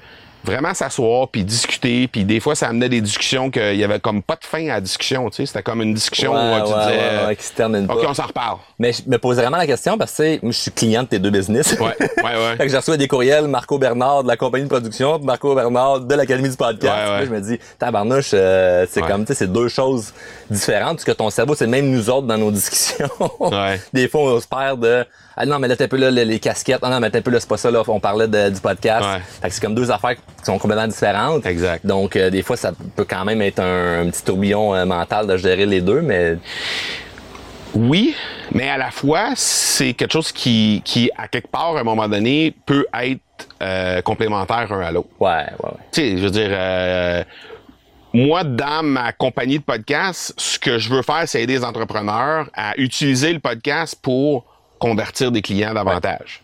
vraiment s'asseoir puis discuter. Puis des fois, ça amenait des discussions qu'il y avait comme pas de fin à la discussion. Tu sais, c'était comme une discussion Ouais, où tu ouais, disais, ouais, ouais, qui se termine ok, pas. on s'en reparle. Mais je me pose vraiment la question parce que, tu sais, moi, je suis client de tes deux business. Ouais, ouais, ouais. fait que j'ai reçu des courriels, Marco Bernard de la compagnie de production, Marco Bernard de l'Académie du podcast. Ouais, ouais. Je me dis, tabarnouche, euh, c'est comme, tu sais, c'est deux choses différentes, parce que ton cerveau, c'est même nous autres dans nos discussions. Ouais. Des fois, on se perd de, ah non, mais là, un peu là, les, casquettes. Ah non, mais un peu là, c'est pas ça, là, on parlait de- du podcast. Ouais. Fait que c'est comme deux affaires qui sont complètement différentes. Exact. Donc, euh, des fois, ça peut quand même être un, un petit tourbillon euh, mental de gérer les deux, mais Oui, mais à la fois, c'est quelque chose qui, qui, à quelque part, à un moment donné, peut être euh, complémentaire un à l'autre. ouais, ouais, ouais. tu sais, je veux dire, euh, moi, dans ma compagnie de podcast, ce que je veux faire, c'est aider les entrepreneurs à utiliser le podcast pour convertir des clients davantage.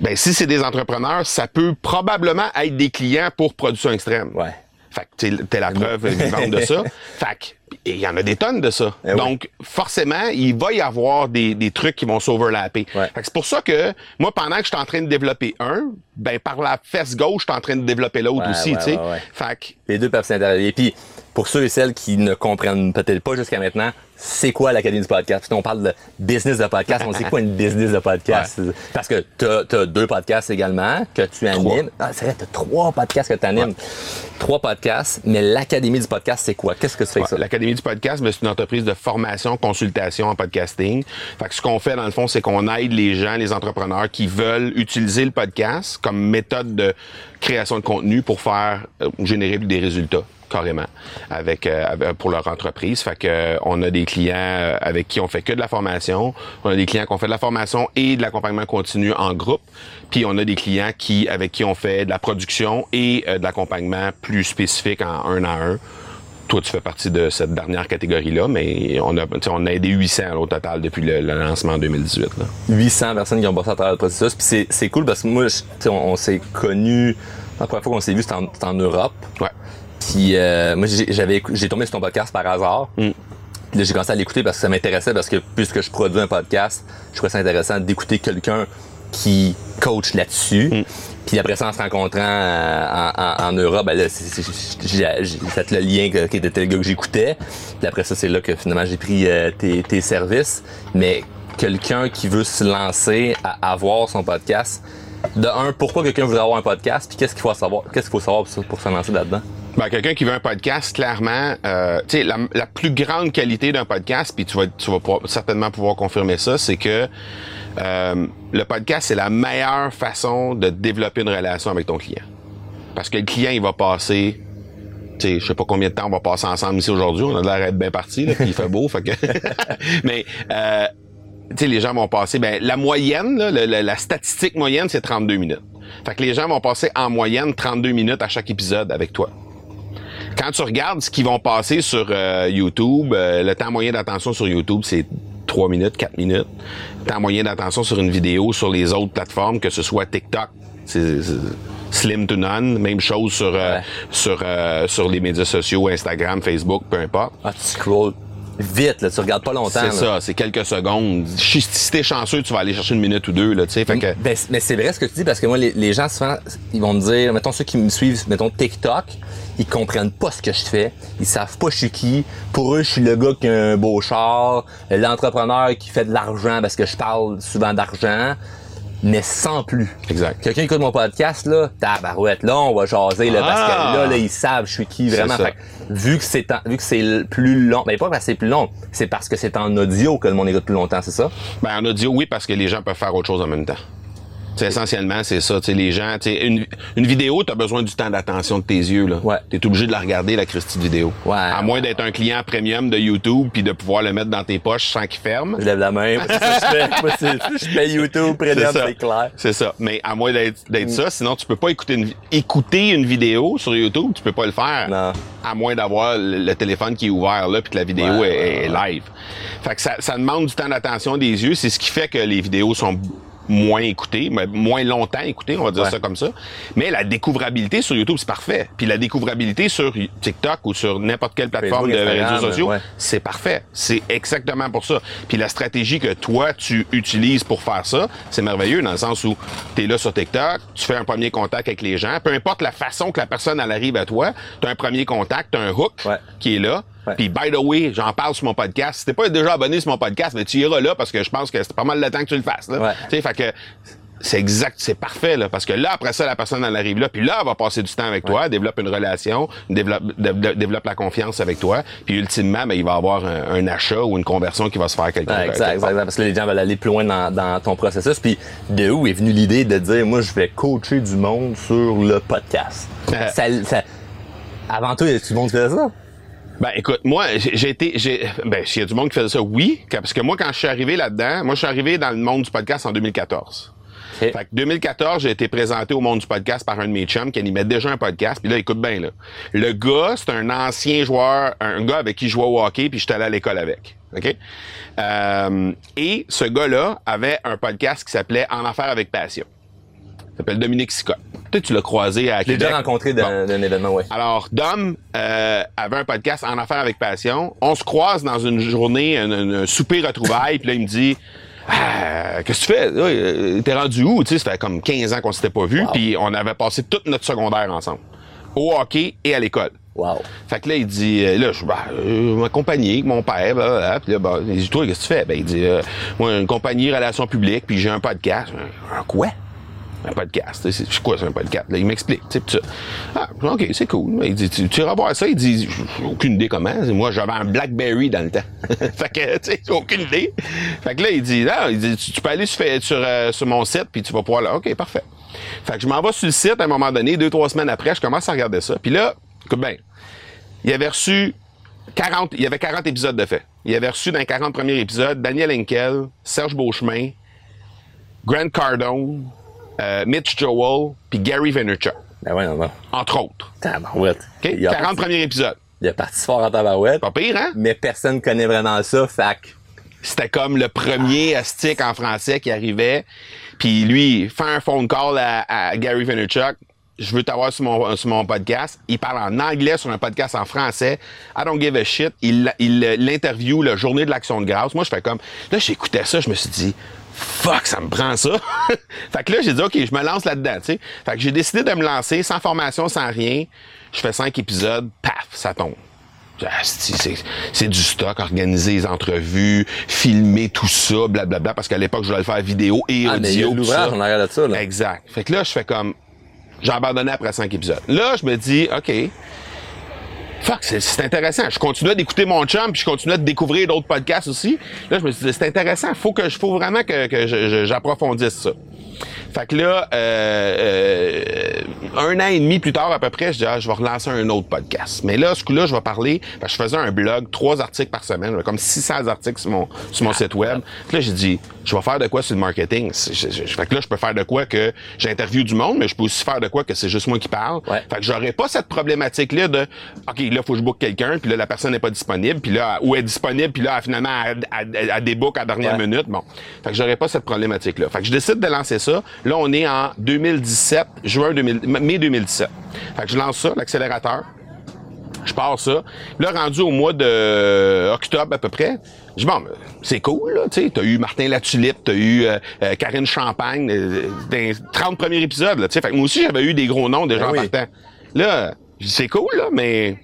Ben, si c'est des entrepreneurs, ça peut probablement être des clients pour production extrême. Ouais. Fait que t'es- la preuve vivante de ça. Fait il y en a des tonnes de ça. Eh oui. Donc, forcément, il va y avoir des, des trucs qui vont s'overlapper. Ouais. Fait que c'est pour ça que, moi, pendant que je suis en train de développer un, ben, par la fesse gauche, je suis en train de développer l'autre Ouais, aussi, ouais, tu sais. Fait que, Les deux peuvent s'interagir. Et puis, pour ceux et celles qui ne comprennent peut-être pas jusqu'à maintenant, c'est quoi l'Académie du podcast? Parce qu'on parle de business de podcast, on sait quoi une business de podcast? Parce que t'as as deux podcasts également que tu animes. Ah, c'est vrai, t'as trois podcasts que tu animes. Trois podcasts, mais l'Académie du podcast, c'est quoi? Qu'est-ce que tu fais avec ça? Ouais, L'Académie du podcast, c'est une entreprise de formation, consultation en podcasting. Fait que ce qu'on fait, dans le fond, c'est qu'on aide les gens, les entrepreneurs qui veulent utiliser le podcast comme méthode de création de contenu pour faire euh, générer des résultats carrément avec, euh, avec- pour leur entreprise. Fait que euh, on a des clients euh, avec qui on fait que de la formation, on a des clients qui ont fait de la formation et de l'accompagnement continu en groupe, puis on a des clients qui avec qui on fait de la production et euh, de l'accompagnement plus spécifique en un à un toi, tu fais partie de cette dernière catégorie-là, mais on a, on a aidé 800 au total depuis le, le lancement en 2018. Là. 800 personnes qui ont passé à travers le processus. Puis c'est- cool parce que moi, je- tu sais, on, on s'est connus, la première fois qu'on s'est vu, c'était en, en Europe. Ouais. Puis euh, moi, j'avais j'ai tombé sur ton podcast par hasard. Mm. Puis là, j'ai commencé à l'écouter parce que ça m'intéressait parce que puisque je produis un podcast, je trouvais ça intéressant d'écouter quelqu'un qui coach là-dessus. Mm. Puis après ça, en se rencontrant euh, en, en, en Europe, ben là, j'ai j'ai fait le lien que- qui était le gars que j'écoutais. Puis après ça, c'est là que finalement j'ai pris euh, tes, tes services. Mais quelqu'un qui veut se lancer à avoir son podcast, de un, pourquoi quelqu'un voudrait avoir un podcast, puis qu'est-ce qu'il faut savoir, qu'est-ce qu'il faut savoir pour, pour se lancer là-dedans? Ben, quelqu'un qui veut un podcast, clairement, euh, tu sais, la, la plus grande qualité d'un podcast, puis tu vas, tu vas certainement pouvoir confirmer ça, c'est que euh, le podcast, c'est la meilleure façon de développer une relation avec ton client. Parce que le client, il va passer, tu sais, je sais pas combien de temps on va passer ensemble ici aujourd'hui. On a l'air d'être bien parti, puis il fait beau, fait que. Mais euh, tu sais, les gens vont passer, ben, la moyenne, là, la statistique moyenne, c'est 32 minutes. Fait que les gens vont passer en moyenne 32 minutes à chaque épisode avec toi. Quand tu regardes ce qu'ils vont passer sur euh, YouTube, euh, le temps moyen d'attention sur YouTube, c'est 3 minutes, 4 minutes. Le temps moyen d'attention sur une vidéo sur les autres plateformes, que ce soit TikTok, c'est slim to none. Même chose sur, euh, Ouais. sur, euh, sur les médias sociaux, Instagram, Facebook, peu importe. Ah, tu scrolls vite, là, tu regardes pas longtemps. C'est ça, c'est quelques secondes. Si t'es chanceux, tu vas aller chercher une minute ou deux, là, tu sais. Fait que, Ben, mais c'est vrai ce que tu dis parce que moi, les, les gens souvent, ils vont me dire, mettons ceux qui me suivent, mettons TikTok, ils comprennent pas ce que je fais, ils savent pas je suis qui. Pour eux, je suis le gars qui a un beau char, l'entrepreneur qui fait de l'argent parce que je parle souvent d'argent, mais sans plus. Exact. Quelqu'un écoute mon podcast là, tabarouette, là on va jaser là, parce Ah! que là, là ils savent je suis qui vraiment. Fait vu que c'est vu que c'est plus long, mais pas parce que c'est plus long, c'est parce que c'est en audio que le monde écoute plus longtemps, c'est ça? Ben, en audio, oui, parce que les gens peuvent faire autre chose en même temps. C'est essentiellement, c'est ça. Tu sais, les gens, tu sais, une, une vidéo, t'as besoin du temps d'attention de tes yeux, là. Ouais. T'es obligé de la regarder, la Christie de vidéo. Ouais. À moins d'être un client premium de YouTube puis de pouvoir le mettre dans tes poches sans qu'il ferme. Je lève la main. Moi, je fais. Je fais YouTube, Premium, c'est clair. C'est ça. Mais à moins d'être ça, sinon tu peux pas écouter une, écouter une vidéo sur YouTube, tu peux pas le faire. Non. À moins d'avoir le, le téléphone qui est ouvert là puis que la vidéo est, est live. Fait que ça, ça demande du temps d'attention des yeux, c'est ce qui fait que les vidéos sont moins écoutées, mais moins longtemps écoutées, on va dire Ouais. ça comme ça. Mais la découvrabilité sur YouTube, c'est parfait. Puis la découvrabilité sur TikTok ou sur n'importe quelle plateforme Facebook, de Instagram, réseaux sociaux, ouais. c'est parfait. C'est exactement pour ça. Puis la stratégie que toi, tu utilises pour faire ça, c'est merveilleux dans le sens où tu es là sur TikTok, tu fais un premier contact avec les gens, peu importe la façon que la personne elle arrive à toi, tu as un premier contact, tu as un hook Ouais. qui est là. Ouais. Puis by the way, j'en parle sur mon podcast. Si t'es pas déjà abonné sur mon podcast, mais tu iras là parce que je pense que c'est pas mal de temps que tu le fasses. Là. Ouais. Tu sais, fait que c'est exact, c'est parfait là, parce que là après ça, la personne elle arrive là, puis là elle va passer du temps avec toi, développe une relation, développe, dé- dé- développe la confiance avec toi, puis ultimement, ben, il va avoir un, un achat ou une conversion qui va se faire quelque Ouais, quelque exact, part. exact, exact. Parce que les gens veulent aller plus loin dans, dans ton processus. Puis de où est venue l'idée de dire, moi, je vais coacher du monde sur le podcast? Ça, ça- avant tout, y a du monde qui faisait ça? Ben écoute, moi j'ai été j'ai ben s'il y a du monde qui faisait ça, oui, parce que moi quand je suis arrivé là-dedans, moi je suis arrivé dans le monde du podcast en 2014. Ok. Fait que 2014, j'ai été présenté au monde du podcast par un de mes chums qui animait déjà un podcast. Puis là, écoute bien, là. Le gars, c'est un ancien joueur, un gars avec qui je jouais au hockey, puis j'étais allé à l'école avec. OK? Euh, et ce gars-là avait un podcast qui s'appelait En affaires avec passion. S'appelle Dominique Sicotte. Peut-être que tu l'as croisé à Québec. déjà rencontré d'un Bon. d'un événement, ouais. Alors, Dom euh, avait un podcast en affaires avec passion. On se croise dans une journée, un, un- un souper retrouvailles, puis là, il me dit Ah, Qu'est-ce que tu fais? Euh, T'es rendu où? Tu sais, ça fait comme 15 ans qu'on s'était pas vu, Wow. puis on avait passé toute notre secondaire ensemble. Au hockey et à l'école. Wow. Fait que là, il dit, euh, là, je bah, euh, ma compagnie, avec mon père, blablabla. Puis là, bah, il dit, toi, qu'est-ce que tu fais? Ben, il dit, euh, moi, une compagnie relations publiques, puis j'ai un podcast. Un, un quoi? Un podcast. C'est quoi, c'est un podcast? Là, il m'explique. Ah, OK, c'est cool. Il dit, tu, tu iras voir ça. Il dit, aucune idée comment. Moi, j'avais un Blackberry dans le temps. fait que, tu sais, aucune idée. Fait que là, il dit, là, il dit, tu, tu peux aller sur, sur, euh, sur mon site, puis tu vas pouvoir là. OK, parfait. Fait que je m'en vais sur le site à un moment donné, deux, trois semaines après, je commence à regarder ça. Puis là, écoute bien, il avait reçu 40, il y avait 40 épisodes de fait. Il avait reçu dans les 40 premiers épisodes Daniel Henkel, Serge Beauchemin, Grant Cardone, euh, Mitch Joel, puis Gary Vaynerchuk, Ben ouais, non, non. entre autres. Tabarouette. OK? Il, a 40 parti, premiers épisodes. il a parti fort en tabarouette, Pas pire, hein? mais personne connaît vraiment ça, fac. C'était comme le premier astique en français qui arrivait. Puis lui, fait un phone call à, à Gary Vaynerchuk. Je veux t'avoir sur mon, sur mon podcast. Il parle en anglais sur un podcast en français. I don't give a shit. Il il l'interview la journée de l'action de grâce. Moi, je fais comme... Là, j'écoutais ça, je me suis dit... Fuck, ça me prend ça. fait que là, j'ai dit, OK, je me lance là-dedans, tu sais. Fait que j'ai décidé de me lancer sans formation, sans rien. Je fais cinq épisodes, paf, ça tombe. C'est- du stock, organiser les entrevues, filmer tout ça, blablabla, parce qu'à l'époque, je voulais le faire vidéo et Ah, mais il y a audio. en arrière de ça, là. Exact. Fait que là, je fais comme... J'ai abandonné après cinq épisodes. Là, je me dis, OK, fuck, c'est- intéressant. Je continuais d'écouter mon chum, puis je continuais de découvrir d'autres podcasts aussi. Là, je me suis dit, c'est intéressant. Faut que, faut vraiment que, que je- je- j'approfondisse ça. Fait que là, euh, euh, un an et demi plus tard à peu près, je dis, ah, je vais relancer un autre podcast. Mais là, ce coup-là, je vais parler, parce que je faisais un blog, trois articles par semaine, j'avais comme 600 articles sur mon, sur mon site web. Puis là, j'ai dit, je vais faire de quoi sur le marketing? C'est- je- je- fait que là, je peux faire de quoi que j'interviewe du monde, mais je peux aussi faire de quoi que c'est juste moi qui parle. Ouais. Fait que j'aurais pas cette problématique-là de, OK, là, faut que je book quelqu'un, puis là, la personne n'est pas disponible, puis là, ou est disponible, puis là, finalement, elle, elle, elle- elle débook à la dernière Ouais. minute. Bon. Fait que j'aurais pas cette problématique-là. Fait que je décide de lancer ça. Là, on est en 2017, juin 2000, mai 2017. Fait que je lance ça, l'accélérateur. Je pars ça. Là, rendu au mois de octobre à peu près, je dis bon, ben, c'est cool, là, tu sais, t'as eu Martin Latulippe, t'as eu euh, euh, Karine Champagne, euh, dans les 30 premiers épisodes, là, tu sais. Fait que moi aussi, j'avais eu des gros noms déjà Ben en oui. partant. Là, je dis, c'est cool, là, mais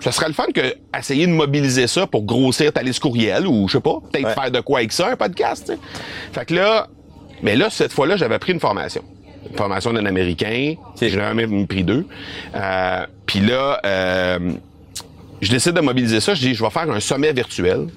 ça serait le fun que essayer de mobiliser ça pour grossir ta liste courriel ou, je sais pas, peut-être Ouais. faire de quoi avec ça, un podcast. Fait que là, mais là, cette fois-là, j'avais pris une formation. Une formation d'un Américain. J'en avais même pris deux. Euh, Puis là, euh, je décide de mobiliser ça. Je dis, je vais faire un sommet virtuel.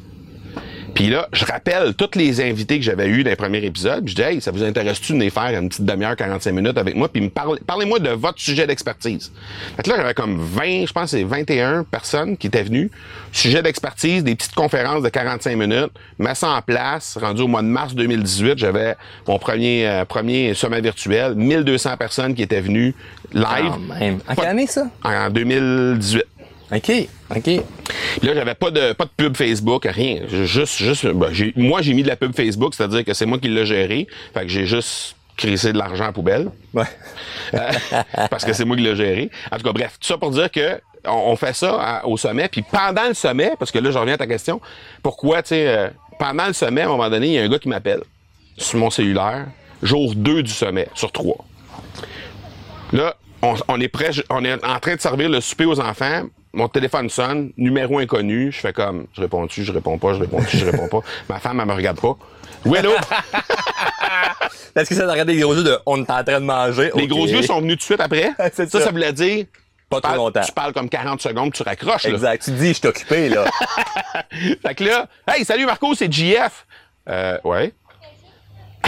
Puis là, je rappelle tous les invités que j'avais eus dans les premiers épisodes. Je dis, hey, ça vous intéresse-tu de venir faire une petite demi-heure, 45 minutes avec moi? Puis me parle- parlez-moi de votre sujet d'expertise. Fait que là, j'avais comme 20, je pense que c'est 21 personnes qui étaient venues. Sujet d'expertise, des petites conférences de 45 minutes. Mets ça en place. Rendu au mois de mars 2018, j'avais mon premier, euh, premier sommet virtuel. 1200 personnes qui étaient venues live. Même. En quelle année, ça? En 2018. OK, OK. Là, j'avais pas de pas de pub Facebook, rien. Juste, juste, ben, moi, j'ai mis de la pub Facebook, c'est-à-dire que c'est moi qui l'ai géré. Fait que j'ai juste crissé de l'argent à poubelle. Ouais. Euh, parce que c'est moi qui l'ai géré. En tout cas, bref, tout ça pour dire que on, on fait ça à- au sommet. Puis pendant le sommet, parce que là, je reviens à ta question, pourquoi, tu sais, euh, pendant le sommet, à un moment donné, il y a un gars qui m'appelle sur mon cellulaire, jour 2 du sommet, sur 3. Là, on, on est prêt, on est en train de servir le souper aux enfants. Mon téléphone sonne, numéro inconnu. Je fais comme, je réponds-tu, je réponds pas, je réponds-tu, je réponds pas. Ma femme, elle me regarde pas. Oui, allô? Est-ce que ça regarde des gros yeux de on est en train de manger? Les gros yeux sont venus tout de suite après. Ça, ça. ça voulait dire. Pas trop longtemps. Tu parles comme 40 secondes, tu raccroches. Là. Exact. Tu te dis, je suis occupé, là. Fait que là, hey, salut Marco, c'est JF. Euh, ouais.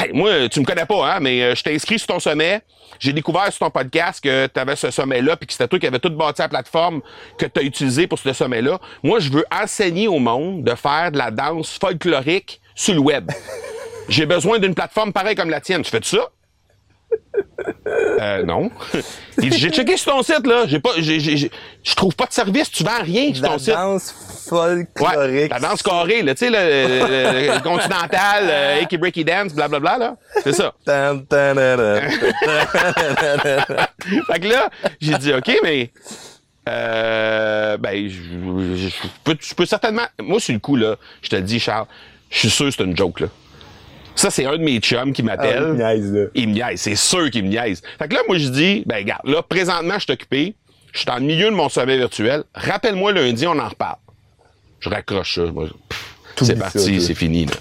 Hey, moi, tu me connais pas, hein, mais euh, je t'ai inscrit sur ton sommet. J'ai découvert sur ton podcast que tu avais ce sommet-là, puis que c'était toi qui avais tout bâti la plateforme que tu as utilisée pour ce sommet-là. Moi, je veux enseigner au monde de faire de la danse folklorique sur le web. J'ai besoin d'une plateforme pareille comme la tienne. Tu fais ça? Euh, non. Il dit, J'ai checké sur ton site, là. J'ai pas, j'ai, j'ai- j'ai- je trouve pas de service. Tu vends rien sur La ton site. danse Ouais, folklorique. la danse carrée, là, tu sais, le, continental, euh, Icky Breaky Dance, blablabla, là. C'est ça. Fait que là, j'ai dit, OK, mais. Euh, ben, je, je- je peux, je peux certainement. Moi, sur le coup, là, je te le dis, Charles, je suis sûr que c'est une joke, là. Ça, c'est un de mes chums qui m'appelle. Ah, il niaise, là. Il me niaise, c'est sûr qu'il me niaise. Fait que là, moi, je dis, ben, regarde, là, présentement, je suis occupé. Je suis dans le milieu de mon sommet virtuel. Rappelle-moi lundi, on en reparle. Je raccroche ça. C'est parti, c'est fini, là.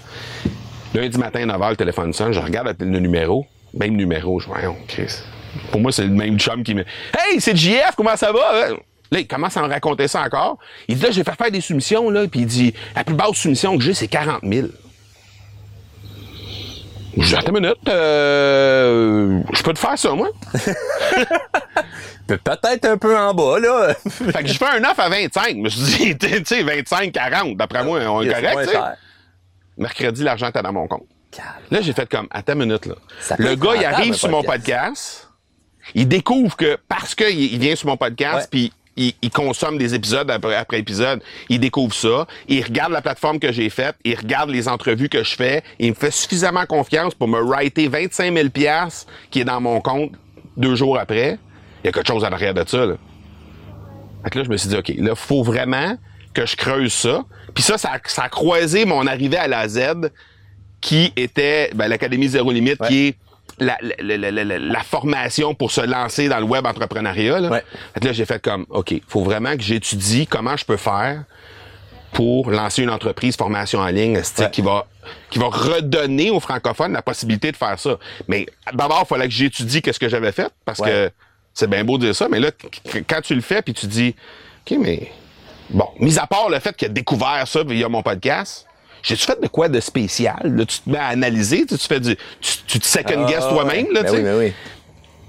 Lundi matin, 9h, le téléphone sonne. Je regarde le numéro. Même numéro. Je dis, voyons, Chris. Pour moi, c'est le même chum qui me. Hey, c'est JF, comment ça va? Là, il commence à me raconter ça encore. Il dit, là, j'ai fait faire des soumissions, là. Puis il dit, la plus basse soumission que j'ai, c'est 40 000. Je dis, attends une minute, euh, je peux te faire ça, moi? Pe- Peut-être un peu en bas, là. Fait que je fais un offre à 25. Je me suis dit, tu sais, 25, 40. D'après moi, on est correct. Mercredi, l'argent était dans mon compte. Calme. Là, j'ai fait comme, attends une minute, là. Ça Le gars, il arrive sur mon podcast. Il découvre que parce qu'il il vient sur mon podcast, puis il, il consomme des épisodes après, après épisode, il découvre ça. Il regarde la plateforme que j'ai faite. Il regarde les entrevues que je fais. Il me fait suffisamment confiance pour me writer 25 000 piastres qui est dans mon compte deux jours après. Il y a quelque chose à l'arrière de ça, là. Fait que là, je me suis dit, OK, là, faut vraiment que je creuse ça. Puis ça, ça, a- ça a croisé mon arrivée à la Z, qui était ben, l'Académie Zéro Limite, Ouais. qui est la, la, la- la- la- la formation pour se lancer dans le web entrepreneuriat. Là. Ouais. Fait là, j'ai fait comme, OK, faut vraiment que j'étudie comment je peux faire pour lancer une entreprise formation en ligne Ouais. qui va qui va redonner aux francophones la possibilité de faire ça. Mais d'abord, il fallait que j'étudie qu'est-ce que j'avais fait parce Ouais. que c'est bien beau de dire ça, mais là, qu- quand tu le fais puis tu dis, OK, mais bon, mis à part le fait qu'il a découvert ça via mon podcast, j'ai-tu fait de quoi de spécial? Là, tu te mets à analyser, tu, fais du, tu, tu te second guess Ah, toi-même, là, ben tu sais? oui, ben oui.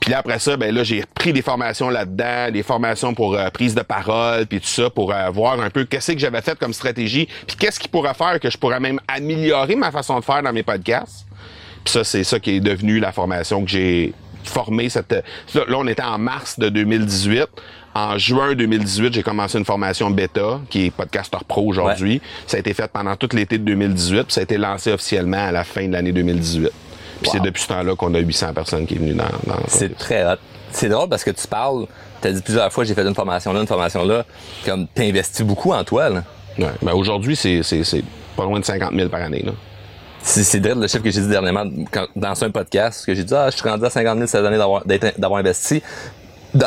Puis là, après ça, ben là, j'ai pris des formations là-dedans, des formations pour euh, prise de parole, puis tout ça, pour euh, voir un peu qu'est-ce que j'avais fait comme stratégie, puis qu'est-ce qui pourrait faire que je pourrais même améliorer ma façon de faire dans mes podcasts. Puis ça, c'est ça qui est devenu la formation que j'ai formée. Cette... Là, on était en mars de 2018. En juin 2018, j'ai commencé une formation bêta, qui est Podcaster Pro aujourd'hui. Ça a été fait pendant tout l'été de 2018, puis ça a été lancé officiellement à la fin de l'année 2018. Puis Wow. c'est depuis ce temps-là qu'on a 800 personnes qui est venues dans... dans C'est très hot. c'est drôle parce que tu parles, tu as dit plusieurs fois, j'ai fait une formation là, une formation là, comme tu investis beaucoup en toi. Là. Ouais. Ben aujourd'hui, c'est, pas loin de 50 000 par année. Là. C'est, le chiffre que j'ai dit dernièrement quand, dans un podcast, que j'ai dit, ah, je suis rendu à 50 000 cette année d'avoir, d'avoir investi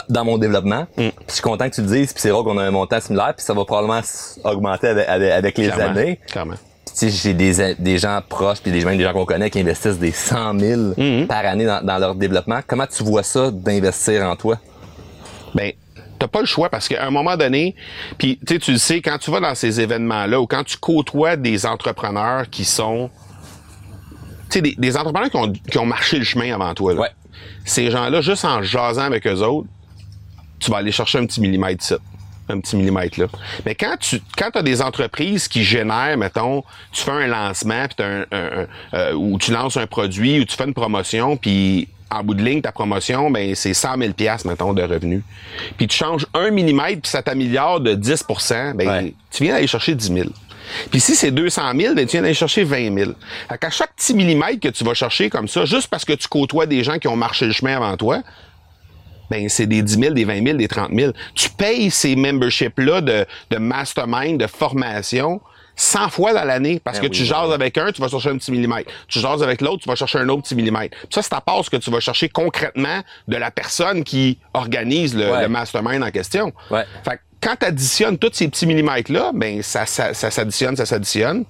dans, mon développement. Mm. Puis je suis content que tu le dises, puis c'est rare qu'on a un montant similaire, puis ça va probablement augmenter avec, avec, les Clairement. années. Clairement. Tu sais, j'ai des, des gens proches, puis des, même des gens qu'on connaît qui investissent des 100 000 Mm-hmm. par année dans, dans leur développement. Comment tu vois ça d'investir en toi? ben t'as pas le choix parce qu'à un moment donné, puis tu sais, tu le sais, quand tu vas dans ces événements-là ou quand tu côtoies des entrepreneurs qui sont, tu sais, des, des entrepreneurs qui ont, qui ont marché le chemin avant toi, là. Ouais. Ces gens-là, juste en jasant avec eux autres, tu vas aller chercher un petit millimètre ici, un petit millimètre là. Mais quand tu quand as des entreprises qui génèrent, mettons, tu fais un lancement, puis un, un- un- euh, ou tu lances un produit, ou tu fais une promotion, puis en bout de ligne, ta promotion, ben c'est 100 000 piastres, mettons, de revenus. Puis tu changes un millimètre, puis ça t'améliore de 10 ben Ouais. tu viens d'aller chercher 10 000. Puis si c'est 200 000, ben tu viens d'aller chercher 20 000. Fait qu'à chaque petit millimètre que tu vas chercher comme ça, juste parce que tu côtoies des gens qui ont marché le chemin avant toi, ben c'est des 10 000, des 20 000, des 30 000. Tu payes ces memberships-là de, de mastermind, de formation, 100 fois dans l'année, parce Ben que oui, tu jases oui. avec un, tu vas chercher un petit millimètre. Tu jases avec l'autre, tu vas chercher un autre petit millimètre. Puis ça, c'est à part ce que tu vas chercher concrètement de la personne qui organise le, Ouais. le mastermind en question. Ouais. Fait que quand tu additionnes tous ces petits millimètres-là, ben ça, ça, ça s'additionne, ça s'additionne.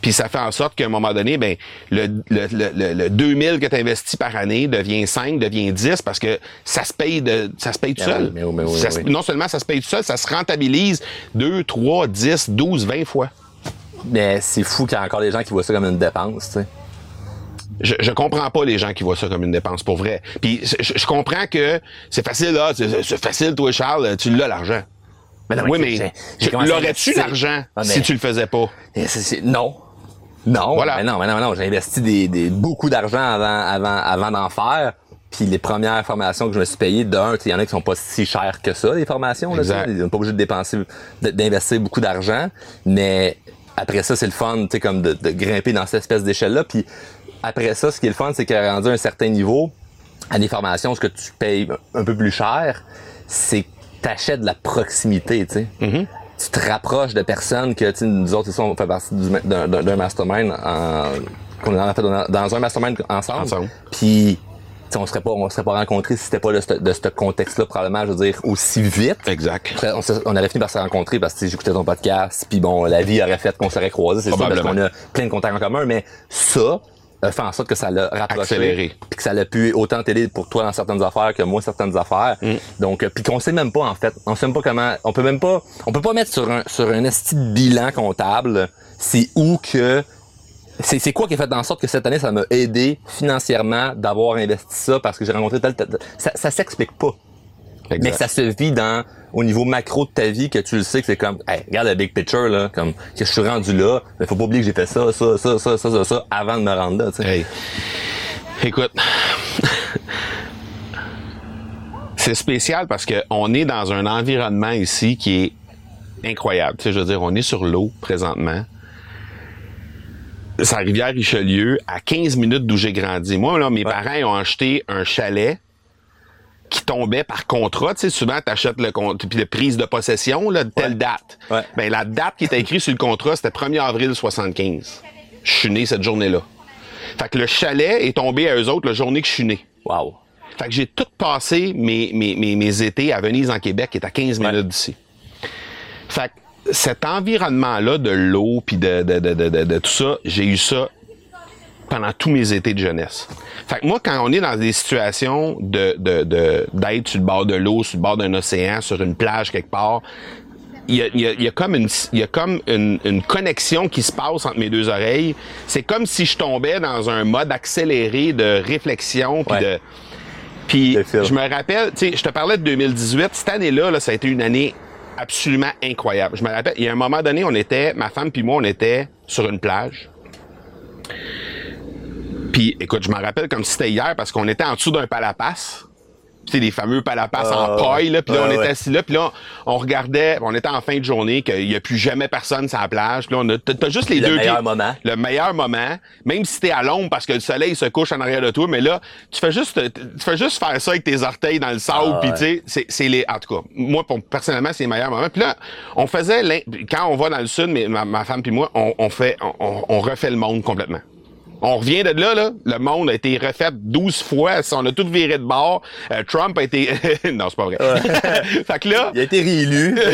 Puis ça fait en sorte qu'à un moment donné, ben le, le, le, le, le 2000 que tu investis par année devient 5, devient 10 parce que ça se paye de ça se paye tout Ben seul. oui, mais oui, mais oui, Ça mais se- oui. Non seulement ça se paye tout seul, ça se rentabilise 2, 3, 10, 12, 20 fois. Mais c'est fou qu'il y a encore des gens qui voient ça comme une dépense, tu sais. Je, je comprends pas les gens qui voient ça comme une dépense pour vrai. Puis je, je comprends que c'est facile là, c'est c'est facile toi Charles, tu l'as l'argent. Mais non, oui, mais l'aurais-tu l'argent Ah, si tu le faisais pas? C'est- non. Non, Voilà. mais non, mais non, mais non. J'ai investi des, des- beaucoup d'argent avant, avant, avant d'en faire. Puis les premières formations que je me suis payé, d'un, il y en a qui sont pas si chères que ça, les formations. Là. Ils sont pas obligés de dépenser, d'investir beaucoup d'argent. Mais après ça, c'est le fun, tu sais, comme de, de grimper dans cette espèce d'échelle-là. Puis après ça, ce qui est le fun, c'est qu'à rendu un certain niveau, à des formations, ce que tu payes un peu plus cher, c'est que t'achètes de la proximité, tu sais. Tu te rapproches de personnes que, tu sais, nous autres, on fait partie d'un, mastermind en, qu'on a fait dans, un mastermind ensemble. Ensemble. Puis, tu sais, on serait pas, on serait pas rencontrés si c'était pas de ce, de ce contexte-là, probablement, je veux dire, aussi vite. Exact. On, on aurait fini par se rencontrer parce que j'écoutais ton podcast, puis bon, la vie aurait fait qu'on serait croisés, c'est sûr, parce qu'on a plein de contacts en commun, mais ça a fait en sorte que ça l'a rapproché, Accéléré. puis que ça l'a pu autant t'aider pour toi dans certaines affaires que moi certaines affaires. Mm. Donc, euh, puis qu'on sait même pas en fait, on sait même pas comment, on peut même pas, on peut pas mettre sur un sur un esti de bilan comptable, c'est où que c'est c'est quoi qui a fait en sorte que cette année ça m'a aidé financièrement d'avoir investi ça parce que j'ai rencontré tel, tel, tel- ça ça s'explique pas. Exact. Mais ça se vit dans au niveau macro de ta vie que tu le sais que c'est comme hey, regarde le big picture là comme que je suis rendu là mais faut pas oublier que j'ai fait ça ça ça ça ça ça, ça avant de me rendre là tu sais. Hey. Écoute. C'est spécial parce que on est dans un environnement ici qui est incroyable. Tu sais, je veux dire, on est sur l'eau présentement. C'est la rivière Richelieu, à 15 minutes d'où j'ai grandi. Moi, là, mes parents ils ont acheté un chalet qui tombait par contrat. Tu sais, souvent, tu achètes le compte, puis le prise de possession, là, de telle Ouais. date. Ouais. Ben, la date qui était écrite sur le contrat, c'était 1er avril 75. Je suis né cette journée-là. Fait que le chalet est tombé à eux autres la journée que je suis né. Wow. Fait que j'ai tout passé mes, mes, mes, mes étés à Venise, en Québec, qui est à 15 minutes d'ici. Fait que cet environnement-là de l'eau puis de, de, de- de tout ça, j'ai eu ça pendant tous mes étés de jeunesse. Fait que moi, quand on est dans des situations de, de, de, d'être sur le bord de l'eau, sur le bord d'un océan, sur une plage quelque part, il y a, y a- y a comme, une, il y a comme une, une connexion qui se passe entre mes deux oreilles. C'est comme si je tombais dans un mode accéléré de réflexion puis Ouais. de... Puis Je file. je me rappelle, tu sais, je te parlais de 2018. Cette année-là, là, ça a été une année absolument incroyable. Je me rappelle, il y a un moment donné, on était, ma femme puis moi, on était sur une plage. Puis, écoute, je m'en rappelle comme si c'était hier parce qu'on était en dessous d'un palapace. tu sais, les fameux palapas Ah, en paille, là. Puis là, on était ouais. assis là. Puis là, on regardait, on était en fin de journée, qu'il y a plus jamais personne sur la plage. Puis là, on a, t'as juste les Le deux meilleur pieds- moment. Le meilleur moment. Même si t'es à l'ombre parce que le soleil se couche en arrière de toi. Mais là, tu fais juste, tu fais juste faire ça avec tes orteils dans le sable. Ah, Puis tu sais, c'est, les, en tout cas, moi, pour, personnellement, c'est les meilleurs moments. Puis là, on faisait, quand on va dans le sud, mais ma, ma femme puis moi, on, on fait, on refait le monde complètement. On revient de là, là. Le monde a été refait 12 fois. On a tout viré de bord. Euh, Trump a été... non, c'est pas vrai. fait que là... Il a été réélu.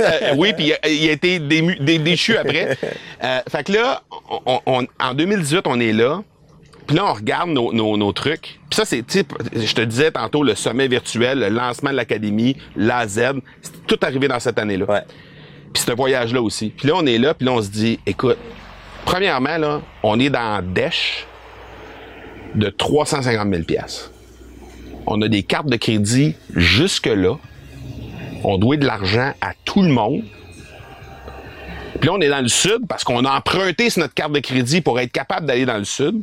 Euh, oui, puis il a, été dému- dé- déchu après. Euh, fait que là, on, on- en 2018, on est là. Puis là, on regarde nos, nos, nos trucs. Puis ça, c'est, sais, je te disais tantôt, le sommet virtuel, le lancement de l'académie, l'AZ, c'est tout arrivé dans cette année-là. ouais. Puis ce voyage-là aussi. Puis là, on est là, puis là, on se dit, écoute, premièrement, là, on est dans Dèche de 350 000 piastres. On a des cartes de crédit jusque-là. On doit de l'argent à tout le monde. Puis là, on est dans le sud parce qu'on a emprunté sur notre carte de crédit pour être capable d'aller dans le sud.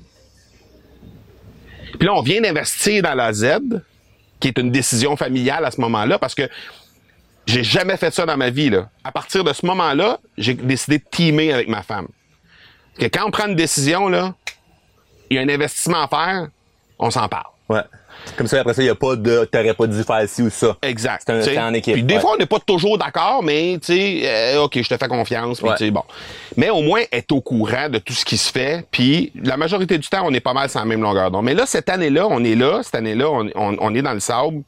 Puis là, on vient d'investir dans la Z, qui est une décision familiale à ce moment-là, parce que j'ai jamais fait ça dans ma vie. Là. À partir de ce moment-là, j'ai décidé de teamer avec ma femme. Que quand on prend une décision, là, il y a un investissement à faire, on s'en parle. Ouais. Comme ça, après ça, il n'y a pas de t'aurais pas dû faire ci ou ça. Exact. C'est en équipe, Puis des ouais. fois, on n'est pas toujours d'accord, mais tu sais, euh, OK, je te fais confiance. Puis Ouais. bon. Mais au moins, être au courant de tout ce qui se fait. Puis la majorité du temps, on est pas mal sur la même longueur d'onde. Mais là, cette année-là, on est là. Cette année-là, on, on- on est dans le sable.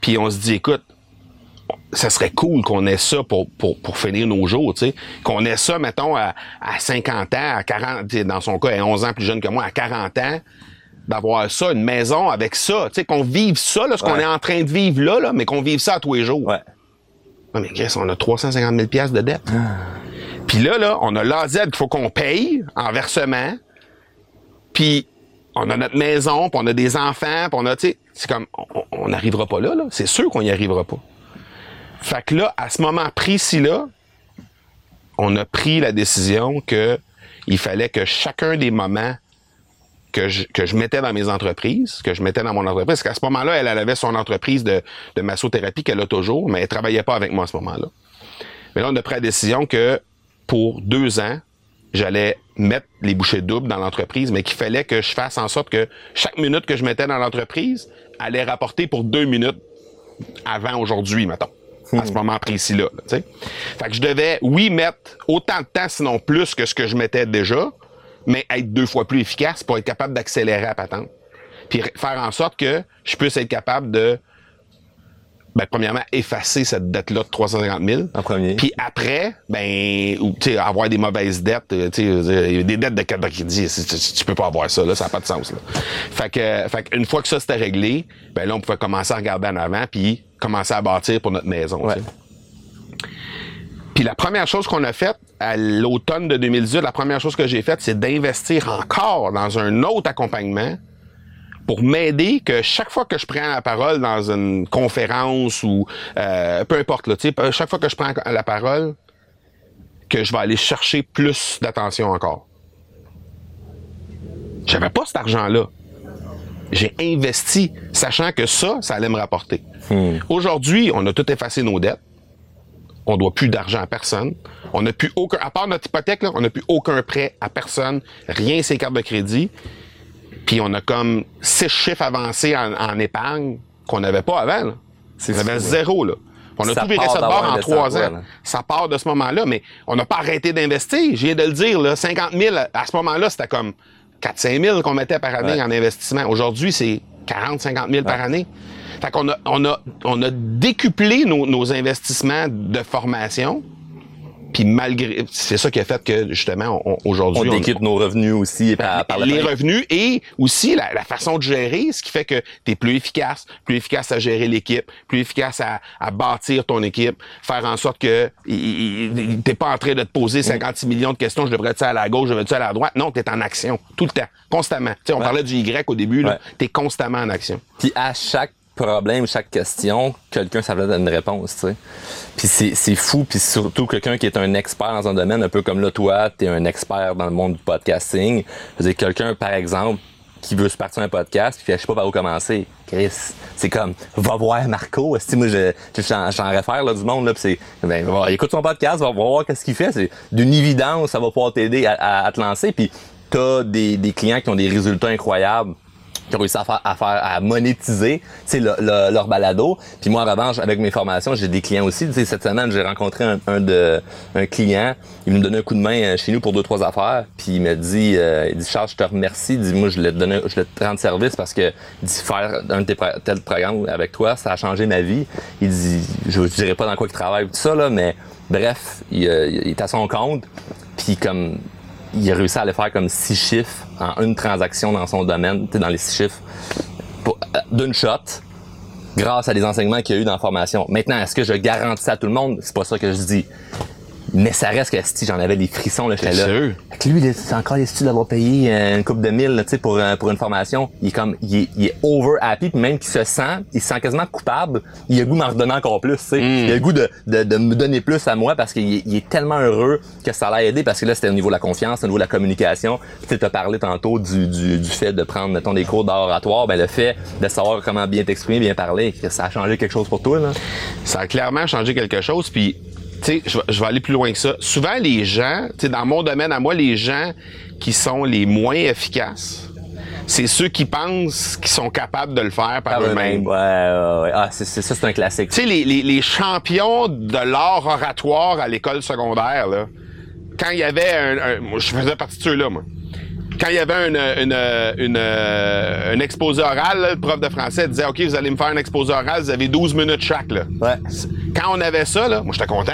Puis on se dit, écoute, ça serait cool qu'on ait ça pour, pour, pour finir nos jours, tu sais. Qu'on ait ça, mettons, à, à 50 ans, à 40, tu sais, dans son cas, elle est 11 ans plus jeune que moi, à 40 ans, d'avoir ça, une maison avec ça, tu sais, qu'on vive ça, là, ce qu'on est en train de vivre là, là, mais qu'on vive ça à tous les jours. Ouais. Ouais, mais Chris, on a 350 000 piastres de dette. Puis là, là, on a l'AZ qu'il faut qu'on paye en versement. Puis on a notre maison, puis on a des enfants, puis on a, tu sais, c'est comme, on- on n'arrivera pas là, là. C'est sûr qu'on n'y arrivera pas. Fait que là, à ce moment précis-là, on a pris la décision que il fallait que chacun des moments que je, que je mettais dans mes entreprises, que je mettais dans mon entreprise, parce qu'à ce moment-là, elle, elle avait son entreprise de, de massothérapie qu'elle a toujours, mais elle travaillait pas avec moi à ce moment-là. Mais là, on a pris la décision que pour deux ans, j'allais mettre les bouchées doubles dans l'entreprise, mais qu'il fallait que je fasse en sorte que chaque minute que je mettais dans l'entreprise allait rapporter pour deux minutes avant aujourd'hui, mettons. À ce moment précis-là. là, tu sais. Fait que je devais, oui, mettre autant de temps, sinon plus que ce que je mettais déjà, mais être deux fois plus efficace pour être capable d'accélérer à patente. Puis faire en sorte que je puisse être capable de, ben, premièrement, effacer cette dette-là de 350 000. En premier. Puis après, ben, ou, tu sais, avoir des mauvaises dettes, euh, des dettes de crédit, tu, peux pas avoir ça, là, ça n'a pas de sens, là. Fait que, fait une fois que ça c'était réglé, ben là, on pouvait commencer à regarder en avant, puis commencer à bâtir pour notre maison, Ouais. Puis la première chose qu'on a faite à l'automne de 2018, la première chose que j'ai faite, c'est d'investir encore dans un autre accompagnement pour m'aider que chaque fois que je prends la parole dans une conférence ou euh, peu importe là, chaque fois que je prends la parole, que je vais aller chercher plus d'attention encore. J'avais pas cet argent-là. J'ai investi, sachant que ça, ça allait me rapporter. Aujourd'hui, on a tout effacé nos dettes. On doit plus d'argent à personne. On n'a plus aucun, à part notre hypothèque, là, on n'a plus aucun prêt à personne. Rien, ces cartes de crédit. Puis on a comme six chiffres avancés en, en épargne qu'on n'avait pas avant. Là. C'est On avait fou, zéro, là. On a Ça tout viré ça de bord en trois ans. là. Ça part de ce moment-là, mais on n'a pas arrêté d'investir. Viens de le dire, là, 50 000, à ce moment-là, c'était comme 4-5 000 qu'on mettait par année Ouais. en investissement. Aujourd'hui, c'est 40-50 000 par année. Fait qu'on a, on a, on a décuplé nos, nos investissements de formation. Puis malgré, c'est ça qui a fait que, justement, on- aujourd'hui, On décuple nos revenus aussi par, par le les revenus et aussi la, la façon de gérer, ce qui fait que tu es plus efficace, plus efficace à gérer l'équipe, plus efficace à, à bâtir ton équipe, faire en sorte que t'es pas en train de te poser 56 millions de questions, je devrais-tu aller à la gauche, je devrais-tu aller à la droite. Non, tu es en action tout le temps, constamment. Tu sais, on parlait du Y au début, là, Ouais. tu es constamment en action. Puis à chaque problème, chaque question, quelqu'un savait donner une réponse. Puis c'est, fou, puis surtout quelqu'un qui est un expert dans un domaine, un peu comme là, toi, t'es un expert dans le monde du podcasting. Quelqu'un, par exemple, qui veut se partir un podcast, puis je sais pas par où commencer. Chris, c'est comme, va voir Marco. Si moi, je, je, j'en réfère là, du monde, là, c'est, ben, va, écoute son podcast, va voir qu'est-ce qu'il fait. C'est d'une évidence, ça va pouvoir t'aider à te lancer. Puis t'as des, des clients qui ont des résultats incroyables qui ont réussi à faire, à, faire, à monétiser le, le, leur balado. Puis moi, en revanche, avec mes formations, j'ai des clients aussi. sais, cette semaine, j'ai rencontré un, un, de, un client. Il me donnait un coup de main euh, chez nous pour deux, trois affaires. Puis il me dit, euh, il dit, Charles, je te remercie. Il dit, moi, je voulais te donner, je voulais te rendre service parce que, dit, faire un de tes tel programme avec toi, ça a changé ma vie. Il dit, je ne dirais pas dans quoi il travaille tout ça, là, mais bref, il, il est à son compte. Puis comme il a réussi à aller faire comme six chiffres en une transaction dans son domaine, dans les six chiffres, euh, d'une shot, grâce à des enseignements qu'il y a eu dans la formation. Maintenant, est-ce que je garantis ça à tout le monde? C'est pas ça que je dis. Mais ça reste que si j'en avais des frissons, là, j'étais là. Sûr? Fait que lui, c'est encore déçu d'avoir payé euh, une coupe de mille, tu sais, pour, euh, pour une formation? Il est comme, il est, il est over happy, puis même qu'il se sent, il se sent quasiment coupable. Il a le goût de m'en redonner encore plus, tu sais. Mm. Il a le goût de, de, de me donner plus à moi parce qu'il est, il est tellement heureux que ça l'a aidé parce que là, c'était au niveau de la confiance, au niveau de la communication. Tu sais, parlé tantôt du, du, du fait de prendre, mettons, des cours d'oratoire. Ben, le fait de savoir comment bien t'exprimer, bien parler, ça a changé quelque chose pour toi, là? Ça a clairement changé quelque chose, puis tu sais, je, vais aller plus loin que ça. Souvent, les gens, tu sais, dans mon domaine à moi, les gens qui sont les moins efficaces, c'est ceux qui pensent qu'ils sont capables de le faire par, eux-mêmes. Ouais, ouais, ouais. Ah, c'est, c'est, ça, c'est un classique. Tu sais, les, les, les, champions de l'art oratoire à l'école secondaire, là, quand il y avait un, un moi, je faisais partie de ceux-là, moi. Quand il y avait une, une, une, un exposé oral, là, le prof de français disait OK, vous allez me faire un exposé oral, vous avez 12 minutes chaque. Là. Ouais. Quand on avait ça, là, moi j'étais content.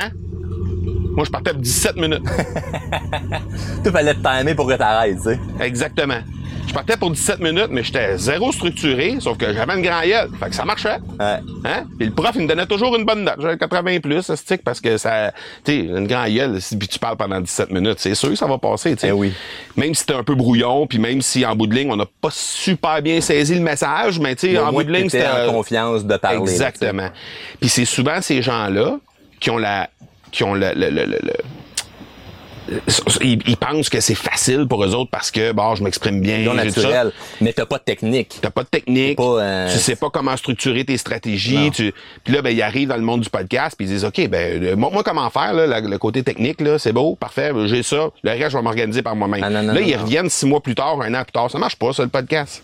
Moi, je partais pour 17 minutes. Tout fallait te timer pour que t'arrêtes, tu sais. Exactement. Je partais pour 17 minutes, mais j'étais zéro structuré, sauf que j'avais une grande gueule. Fait que ça marchait. Ouais. Hein? Puis le prof, il me donnait toujours une bonne note. J'avais 80 plus, stick, parce que ça, tu sais, une grande gueule, si tu parles pendant 17 minutes, c'est sûr que ça va passer, tu sais. Eh oui. Même si t'es un peu brouillon, puis même si en bout de ligne, on n'a pas super bien saisi le message, mais tu sais, en bout de ligne, c'était c'était... en confiance de parler. Exactement. Puis c'est souvent ces gens-là qui ont la, qui ont le, le, le, le ils, ils, pensent que c'est facile pour eux autres parce que bon, je m'exprime bien, Non naturel, mais t'as pas de technique. T'as pas de technique. Pas, euh... Tu sais pas comment structurer tes stratégies. Tu... Puis là, ben, ils arrivent dans le monde du podcast puis ils disent OK, ben moi, moi comment faire là, le côté technique là, c'est beau, parfait, j'ai ça. Le reste, je vais m'organiser par moi-même. Ah, là, non, ils non. reviennent six mois plus tard, un an plus tard, ça marche pas, ça le podcast.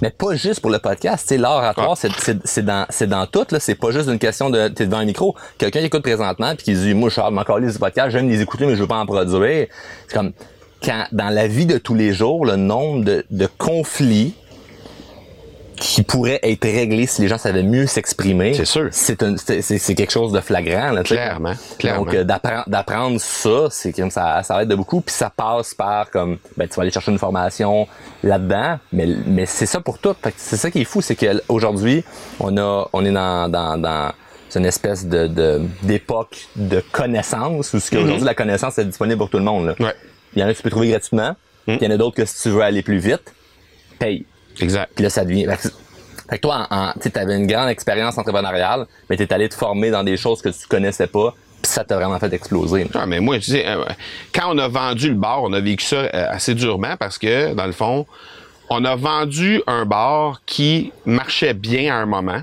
Mais pas juste pour le podcast, tu sais, l'oratoire, Ah. c'est, c'est, c'est dans, c'est dans tout, là. C'est pas juste une question de, t'es devant un micro. Quelqu'un qui écoute présentement puis qui dit, moi, Charles, m'encore les podcasts, j'aime les écouter, mais je veux pas en produire. C'est comme, quand, dans la vie de tous les jours, le nombre de, de conflits qui pourraient être réglés si les gens savaient mieux s'exprimer. C'est sûr. C'est, un, c'est, c'est, c'est quelque chose de flagrant, là. Clairement, clairement. Donc, euh, d'apprendre, d'apprendre ça, c'est comme ça, ça aide de beaucoup. Puis ça passe par comme, ben, tu vas aller chercher une formation là-dedans. Mais, mais c'est ça pour tout. Fait que c'est ça qui est fou, c'est qu'aujourd'hui, on a, on est dans, dans, dans une espèce de, de, d'époque de connaissance où ce qu'aujourd'hui, la connaissance est disponible pour tout le monde, là. Mm-hmm. Ouais. Il y en a que tu peux trouver gratuitement. Mm. Il y en a d'autres que si tu veux aller plus vite, paye. Exact. Puis là, ça devient. Fait que, fait que toi, tu avais une grande expérience entrepreneuriale, mais tu es allé te former dans des choses que tu connaissais pas, puis ça t'a vraiment fait exploser. Ah, mais moi, tu sais, euh, quand on a vendu le bar, on a vécu ça euh, assez durement parce que, dans le fond, on a vendu un bar qui marchait bien à un moment.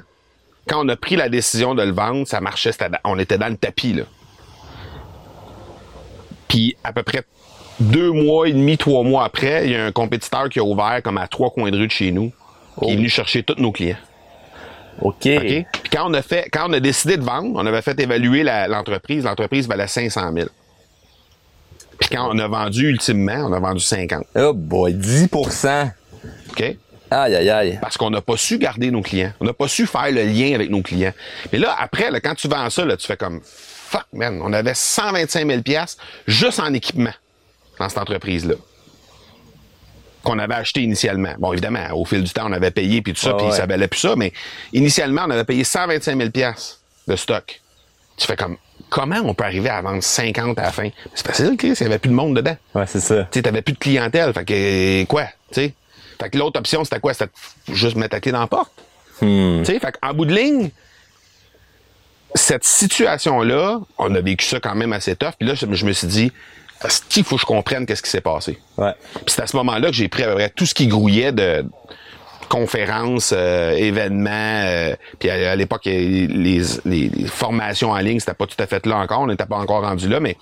Quand on a pris la décision de le vendre, ça marchait, on était dans le tapis, là. Puis à peu près deux mois et demi, trois mois après, il y a un compétiteur qui a ouvert comme à trois coins de rue de chez nous, qui est venu chercher tous nos clients. OK. OK? Puis quand on a fait, quand on a décidé de vendre, on avait fait évaluer l'entreprise. L'entreprise valait 500 000. Puis quand on a vendu ultimement, on a vendu 50. Oh boy, 10% OK? Aïe, aïe, aïe. Parce qu'on n'a pas su garder nos clients. On n'a pas su faire le lien avec nos clients. Mais là, après, là, quand tu vends ça, là, tu fais comme fuck, man, on avait 125 000 piastres juste en équipement dans cette entreprise-là. Qu'on avait acheté initialement. Bon, évidemment, au fil du temps, on avait payé puis tout ça, Ah puis ouais. ça valait plus ça, mais initialement, on avait payé 125 000 piastres de stock. Tu fais comme, comment on peut arriver à vendre 50 à la fin? C'est facile, Chris, il n'y avait plus de monde dedans. Ouais, c'est ça. Tu sais, t'avais plus de clientèle. Fait que, quoi, tu sais? Fait que l'autre option, c'était quoi? C'était juste mettre la clé dans la porte. Hmm. Tu sais, fait qu'en bout de ligne, cette situation-là, on a vécu ça quand même assez tough. Puis là, je, je me suis dit, il faut que je comprenne qu'est-ce qui s'est passé. Ouais. Puis c'est à ce moment-là que j'ai pris à peu près tout ce qui grouillait de conférences, euh, événements. euh, puis à, à l'époque, les, les, les formations en ligne, c'était pas tout à fait là encore. On n'était pas encore rendu là, mais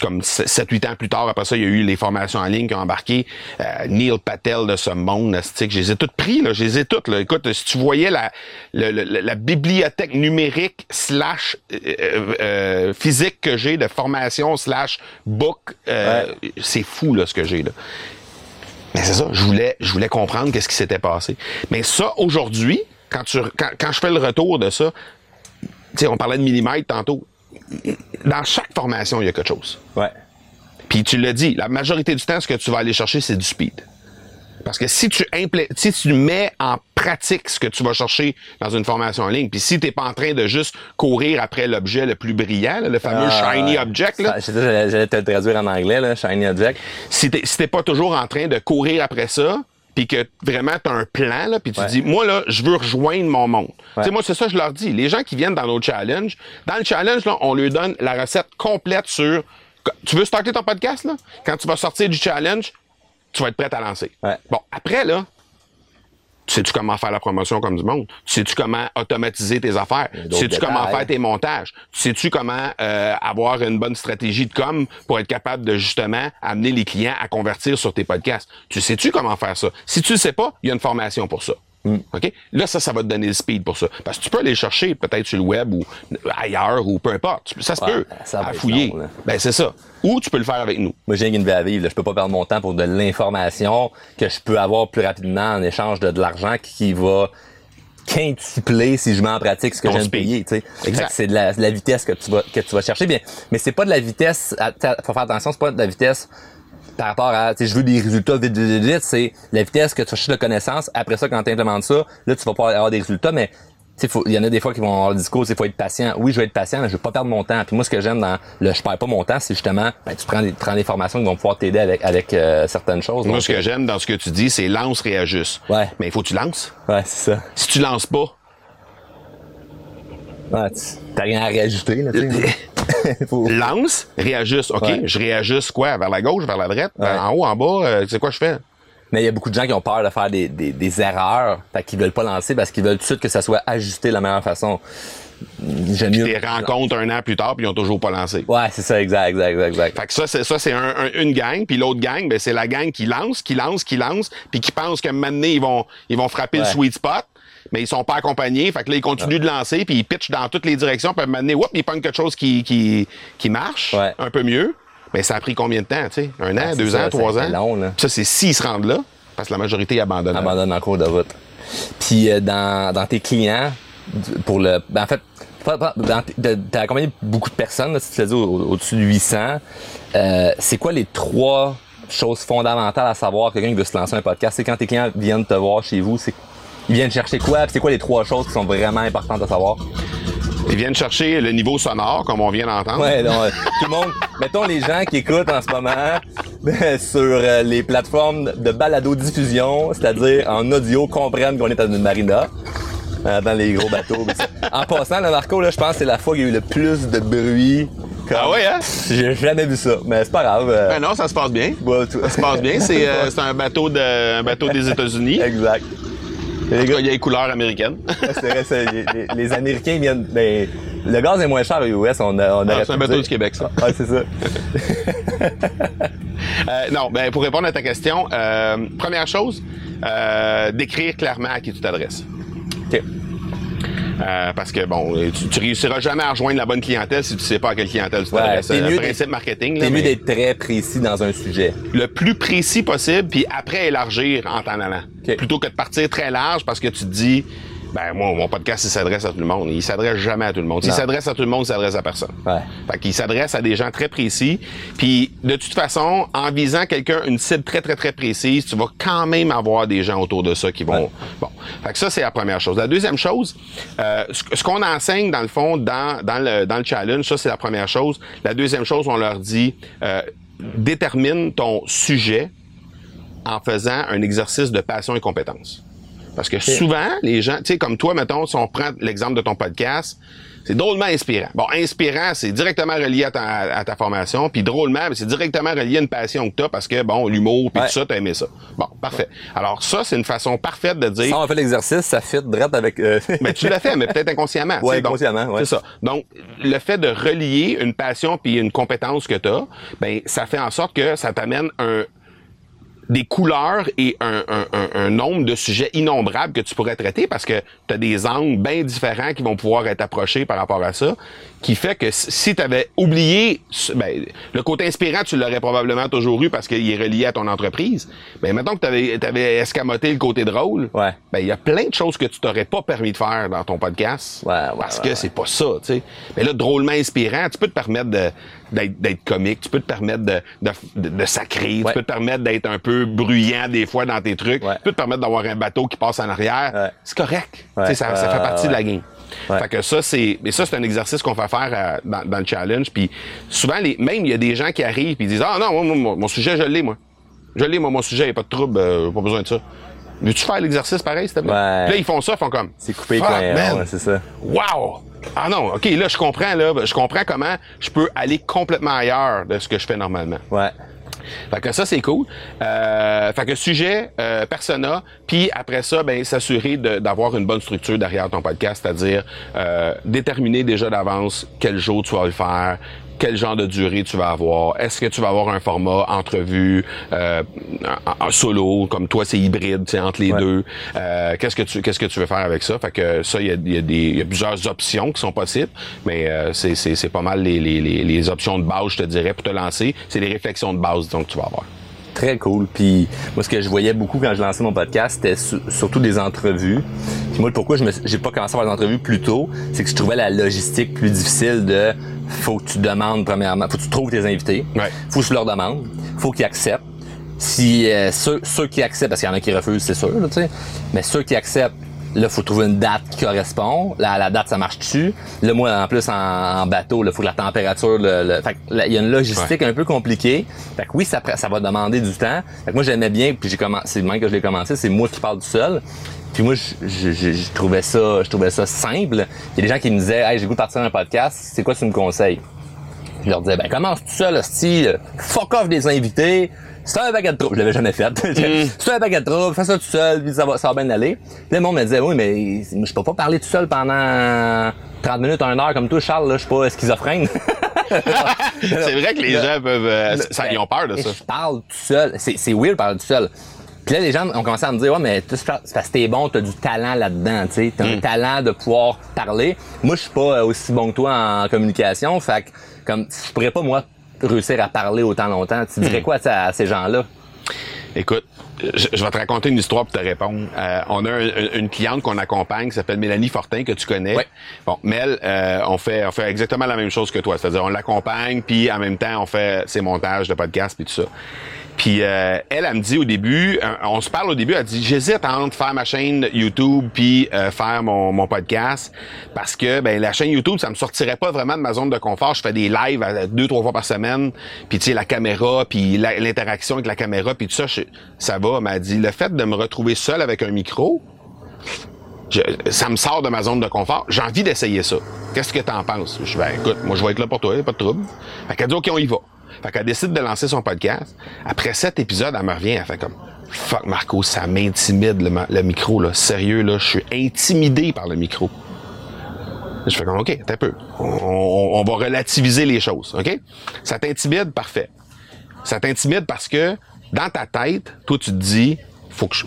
comme 7-8 ans plus tard, après ça, il y a eu les formations en ligne qui ont embarqué. Euh, Neil Patel de ce monde, que je les ai toutes pris, là, je les ai toutes. Là. Écoute, si tu voyais la, le- le- la bibliothèque numérique slash euh, euh, euh, physique que j'ai de formation slash book, euh, c'est fou là, ce que j'ai là. Mais c'est ça, je voulais, je voulais comprendre qu'est-ce qui s'était passé. Mais ça, aujourd'hui, quand, tu, quand, quand je fais le retour de ça, on parlait de millimètres tantôt. Dans chaque formation, il y a quelque chose. Ouais. Puis tu l'as dit, la majorité du temps, ce que tu vas aller chercher, c'est du speed. Parce que si tu si tu mets en pratique ce que tu vas chercher dans une formation en ligne, puis si t'es pas en train de juste courir après l'objet le plus brillant, là, le fameux Ah, shiny object, là, J'allais te le traduire en anglais, là, shiny object. si si t'es pas toujours en train de courir après ça, puis que vraiment t'as un plan là, puis tu Ouais. dis moi là, je veux rejoindre mon monde. Ouais. Tu sais moi c'est ça que je leur dis. Les gens qui viennent dans nos challenges, dans le challenge là, on leur donne la recette complète sur tu veux starter ton podcast là? Quand tu vas sortir du challenge, tu vas être prêt à lancer. Ouais. Bon, après là, tu sais-tu comment faire la promotion comme du monde? Tu sais-tu comment automatiser tes affaires? Tu sais-tu comment faire tes montages? Tu sais-tu comment euh, avoir une bonne stratégie de com pour être capable de justement amener les clients à convertir sur tes podcasts? Tu sais-tu comment faire ça? Si tu ne sais pas, il y a une formation pour ça. Hmm. OK? Là, ça, ça va te donner le speed pour ça. Parce que tu peux aller chercher peut-être sur le web ou ailleurs ou peu importe. Ça se Ouais, peut. ça à fouiller. long, ben, c'est ça. Ou tu peux le faire avec nous. Moi, j'ai une vie à vivre. Là. Je peux pas perdre mon temps pour de l'information que je peux avoir plus rapidement en échange de de l'argent qui va quintupler si je mets en pratique ce que j'aime payer. tu sais. Exact. Fait que C'est de la, de la vitesse que tu vas que tu vas chercher. Bien, mais c'est pas de la vitesse. à- Faut faire attention, c'est pas de la vitesse par rapport à, tu sais, je veux des résultats vite, vite, vite, c'est la vitesse que tu cherches de connaissances. Après ça, quand tu implémentes ça, là, tu vas pouvoir avoir des résultats, mais tu sais, faut- il y en a des fois qui vont avoir le discours, il faut être patient. Oui, je vais être patient, mais je veux pas perdre mon temps. Puis moi, ce que j'aime dans le je perds pas mon temps, c'est justement, ben, tu prends des, prends des formations qui vont pouvoir t'aider avec, avec euh, certaines choses. Moi, Donc, ce que j'aime dans ce que tu dis, c'est lance, réajuste. Ouais. Mais il faut que tu lances. Ouais, c'est ça. Si tu lances pas, T'as rien à réajuster, là, tu sais. Faut- lance, réajuste. OK, Ouais. je réajuste quoi? Vers la gauche, vers la droite? Ouais. En haut, en bas? euh, c'est quoi je fais? Mais il y a beaucoup de gens qui ont peur de faire des, des, des erreurs, fait qu'ils veulent pas lancer parce qu'ils veulent tout de suite que ça soit ajusté de la meilleure façon. J'aime Tu mieux. les rencontres un an plus tard, puis ils ont toujours pas lancé. Ouais, c'est ça, exact, exact, exact, exact. Fait que ça, c'est ça, c'est un- un- une gang, puis l'autre gang, ben c'est la gang qui lance, qui lance, qui lance, puis qui pense que maintenant ils vont, ils vont frapper le sweet spot, mais ils sont pas accompagnés. Fait que là ils continuent de lancer, puis ils pitchent dans toutes les directions, puis maintenant, whoop, ils prennent quelque chose qui qui, qui marche, Ouais. un peu mieux. Mais ça a pris combien de temps, tu sais, un an, Ah, deux ça, ans, trois ans? long, là. Ça c'est s'ils se rendent là, parce que la majorité abandonne. abandonne en cours de route. Puis euh, dans, dans tes clients, pour le, ben, en fait, t'as accompagné beaucoup de personnes, là, si tu l'as dit, au- au-dessus de 800. Euh, c'est quoi les trois choses fondamentales à savoir quelqu'un qui veut se lancer un podcast? C'est quand tes clients viennent te voir chez vous, c'est ils viennent chercher quoi? C'est quoi les trois choses qui sont vraiment importantes à savoir? Ils viennent chercher le niveau sonore, comme on vient d'entendre. Ouais, donc, euh, tout le monde, mettons les gens qui écoutent en ce moment ben, sur euh, les plateformes de balado-diffusion, c'est-à-dire en audio, comprennent qu'on est dans une marina, euh, dans les gros bateaux. ça. En passant, le Marco, là, je pense que c'est la fois qu'il y a eu le plus de bruit. comme- Ah ouais, hein? J'ai jamais vu ça, mais c'est pas grave. Ben non, ça se passe bien. ouais, Ça se passe bien. C'est c'est un bateau de un bateau des États-Unis. exact. Les gars, Il y a les couleurs américaines. c'est vrai, les, Américains viennent. Ben, le gaz est moins cher aux US. On, a, on Ah, c'est un bateau dire- du Québec, ça. Ouais, c'est ça. Euh, non, ben pour répondre à ta question, euh, première chose, euh, décrire clairement à qui tu t'adresses. OK. Euh, parce que bon, tu, tu réussiras jamais à rejoindre la bonne clientèle si tu sais pas à quelle clientèle tu t'adresses. c'est le principe marketing. C'est mieux d'être très précis dans un sujet. le plus précis possible, puis après élargir en t'en allant. Plutôt que de partir très large parce que tu te dis, ben moi, mon podcast, il s'adresse à tout le monde. Il s'adresse jamais à tout le monde. S'il s'adresse à tout le monde, il s'adresse à personne. Ouais. Fait qu'il s'adresse à des gens très précis. Puis, de toute façon, en visant quelqu'un, une cible très, très, très précise, tu vas quand même avoir des gens autour de ça qui vont... Ouais. Bon. Fait que ça, c'est la première chose. La deuxième chose, euh, ce, ce qu'on enseigne, dans le fond, dans, dans, le, dans le challenge, ça, c'est la première chose. La deuxième chose, on leur dit, euh, détermine ton sujet en faisant un exercice de passion et compétence. Parce que souvent, les gens, tu sais, comme toi, mettons, si on prend l'exemple de ton podcast, c'est drôlement inspirant. Bon, inspirant, c'est directement relié à ta, à ta formation, puis drôlement, ben, c'est directement relié à une passion que t'as parce que, bon, l'humour, puis Ouais. tout ça, t'as aimé ça. Bon, parfait. Alors ça, c'est une façon parfaite de dire... Si on fait l'exercice, ça fit direct avec... euh, Mais tu l'as fait, mais peut-être inconsciemment. donc, inconsciemment, ouais. C'est ça. Donc, le fait de relier une passion puis une compétence que tu as, ben, ça fait en sorte que ça t'amène un des couleurs et un, un- un- un nombre de sujets innombrables que tu pourrais traiter parce que tu as des angles bien différents qui vont pouvoir être approchés par rapport à ça, qui fait que si- tu avais oublié, ben, le côté inspirant, tu l'aurais probablement toujours eu parce qu'il est relié à ton entreprise. Mais maintenant que tu avais, escamoté le côté drôle, Ouais. ben il y a plein de choses que tu t'aurais pas permis de faire dans ton podcast Ouais, ouais, parce que c'est pas ça, tu sais. Mais là, drôlement inspirant, tu peux te permettre de- d'être comique, tu peux te permettre de, de, de, de sacrer, Ouais. tu peux te permettre d'être un peu bruyant des fois dans tes trucs, Ouais. tu peux te permettre d'avoir un bateau qui passe en arrière. Ouais. C'est correct. Ça, ça fait partie de la ouais. game. Fait que ça, c'est. Mais ça, c'est un exercice qu'on fait faire euh, dans, dans le challenge. Puis souvent, les, même il y a des gens qui arrivent et disent Ah non, moi, mon sujet, je l'ai, moi. Je l'ai, moi, mon sujet, il n'y a pas de trouble, euh, pas besoin de ça. Veux-tu faire l'exercice pareil, s'il te plaît? Ouais. Puis Là, ils font ça, ils font comme. C'est coupé quand ouais, c'est ça. Wow! Ah non, OK, là, je comprends, là. Je comprends comment je peux aller complètement ailleurs de ce que je fais normalement. Ouais. Fait que ça, c'est cool. Euh, fait que sujet, euh, persona, puis après ça, ben s'assurer d'avoir une bonne structure derrière ton podcast, c'est-à-dire euh, déterminer déjà d'avance quel jour tu vas le faire, quel genre de durée tu vas avoir, est-ce que tu vas avoir un format entrevue, euh, en, en solo, comme toi c'est hybride, c'est entre les Ouais. deux? Euh, qu'est-ce que tu qu'est-ce que tu veux faire avec ça? Fait que ça, il y a, y a y a plusieurs options qui sont possibles, mais euh, c'est c'est c'est pas mal les, les, les, les options de base, je te dirais, pour te lancer. C'est les réflexions de base donc que tu vas avoir. Très cool. Puis moi, ce que je voyais beaucoup quand je lançais mon podcast, c'était su- surtout des entrevues. Puis moi, pourquoi je me, j'ai pas commencé à avoir des entrevues plus tôt, c'est que je trouvais la logistique plus difficile de faut que tu demandes premièrement, faut que tu trouves tes invités, Ouais. faut que tu leur demandes, faut qu'ils acceptent. Si euh, ceux, ceux qui acceptent, parce qu'il y en a qui refusent, c'est sûr, là, tu sais, mais ceux qui acceptent, là, faut trouver une date qui correspond. Là, la date, ça marche dessus. Là, moi, en plus, en, en bateau, il faut que la température, le, le- fait que là, il y a une logistique un peu compliquée. Fait que oui, ça, va demander du temps. Fait que moi, j'aimais bien, puis j'ai commencé, c'est le même que je l'ai commencé, c'est moi qui parle tout seul. Puis moi, je, je, je- je trouvais ça, je trouvais ça simple. Il y a des gens qui me disaient, hey, j'ai goût de partir un podcast, c'est quoi tu me conseilles? Je leur disais, ben commence tout seul, euh, fuck off des invités, c'est un baguette de. Je l'avais jamais fait. c'est un baguette de fais ça tout seul, puis ça va, ça va bien aller. Puis le monde me disait, oui, mais je peux pas parler tout seul pendant 30 minutes, 1 heure comme toi, Charles, là, je suis pas schizophrène. c'est vrai que les gens peuvent. euh, ça, Ben, ils ont peur de ça. Je parle tout seul. C'est, c'est weird parler tout seul. Puis là, les gens ont commencé à me dire, ouais, mais tu sais, c'est parce que t'es bon, t'as du talent là-dedans, tu sais. T'as un talent de pouvoir parler. Moi, je suis pas euh, aussi bon que toi en communication. Fait que, comme, je pourrais pas, moi, réussir à parler autant longtemps. Tu dirais quoi tu sais, à ces gens-là? Écoute, je, je vais te raconter une histoire pour te répondre. Euh, on a un- un- une cliente qu'on accompagne qui s'appelle Mélanie Fortin, que tu connais. Ouais. Bon, Mel, euh, on fait on fait exactement la même chose que toi. C'est-à-dire, on l'accompagne, puis en même temps, on fait ses montages de podcasts, puis tout ça. Puis euh, elle, elle me dit au début, euh, on se parle au début, elle dit j'hésite entre faire ma chaîne YouTube puis euh, faire mon, mon podcast parce que ben la chaîne YouTube ça me sortirait pas vraiment de ma zone de confort. Je fais des lives deux trois fois par semaine, puis tu sais la caméra, puis l'interaction avec la caméra, puis tout ça, je- ça va. M'a dit le fait de me retrouver seul avec un micro, ça me sort de ma zone de confort. J'ai envie d'essayer ça. Qu'est-ce que t'en penses? Je ben, écoute, moi, je vais être là pour toi, pas de trouble. Fait dit, OK, on y va. Fait qu'elle décide de lancer son podcast. Après sept épisodes, elle me revient, elle fait comme, fuck, Marco, ça m'intimide, le, micro, là. Sérieux, là, je suis intimidé par le micro. Je fais comme, OK, t'as peu. On, va relativiser les choses, OK? Ça t'intimide? Parfait. Ça t'intimide parce que, dans ta tête, toi, tu te dis, faut que je,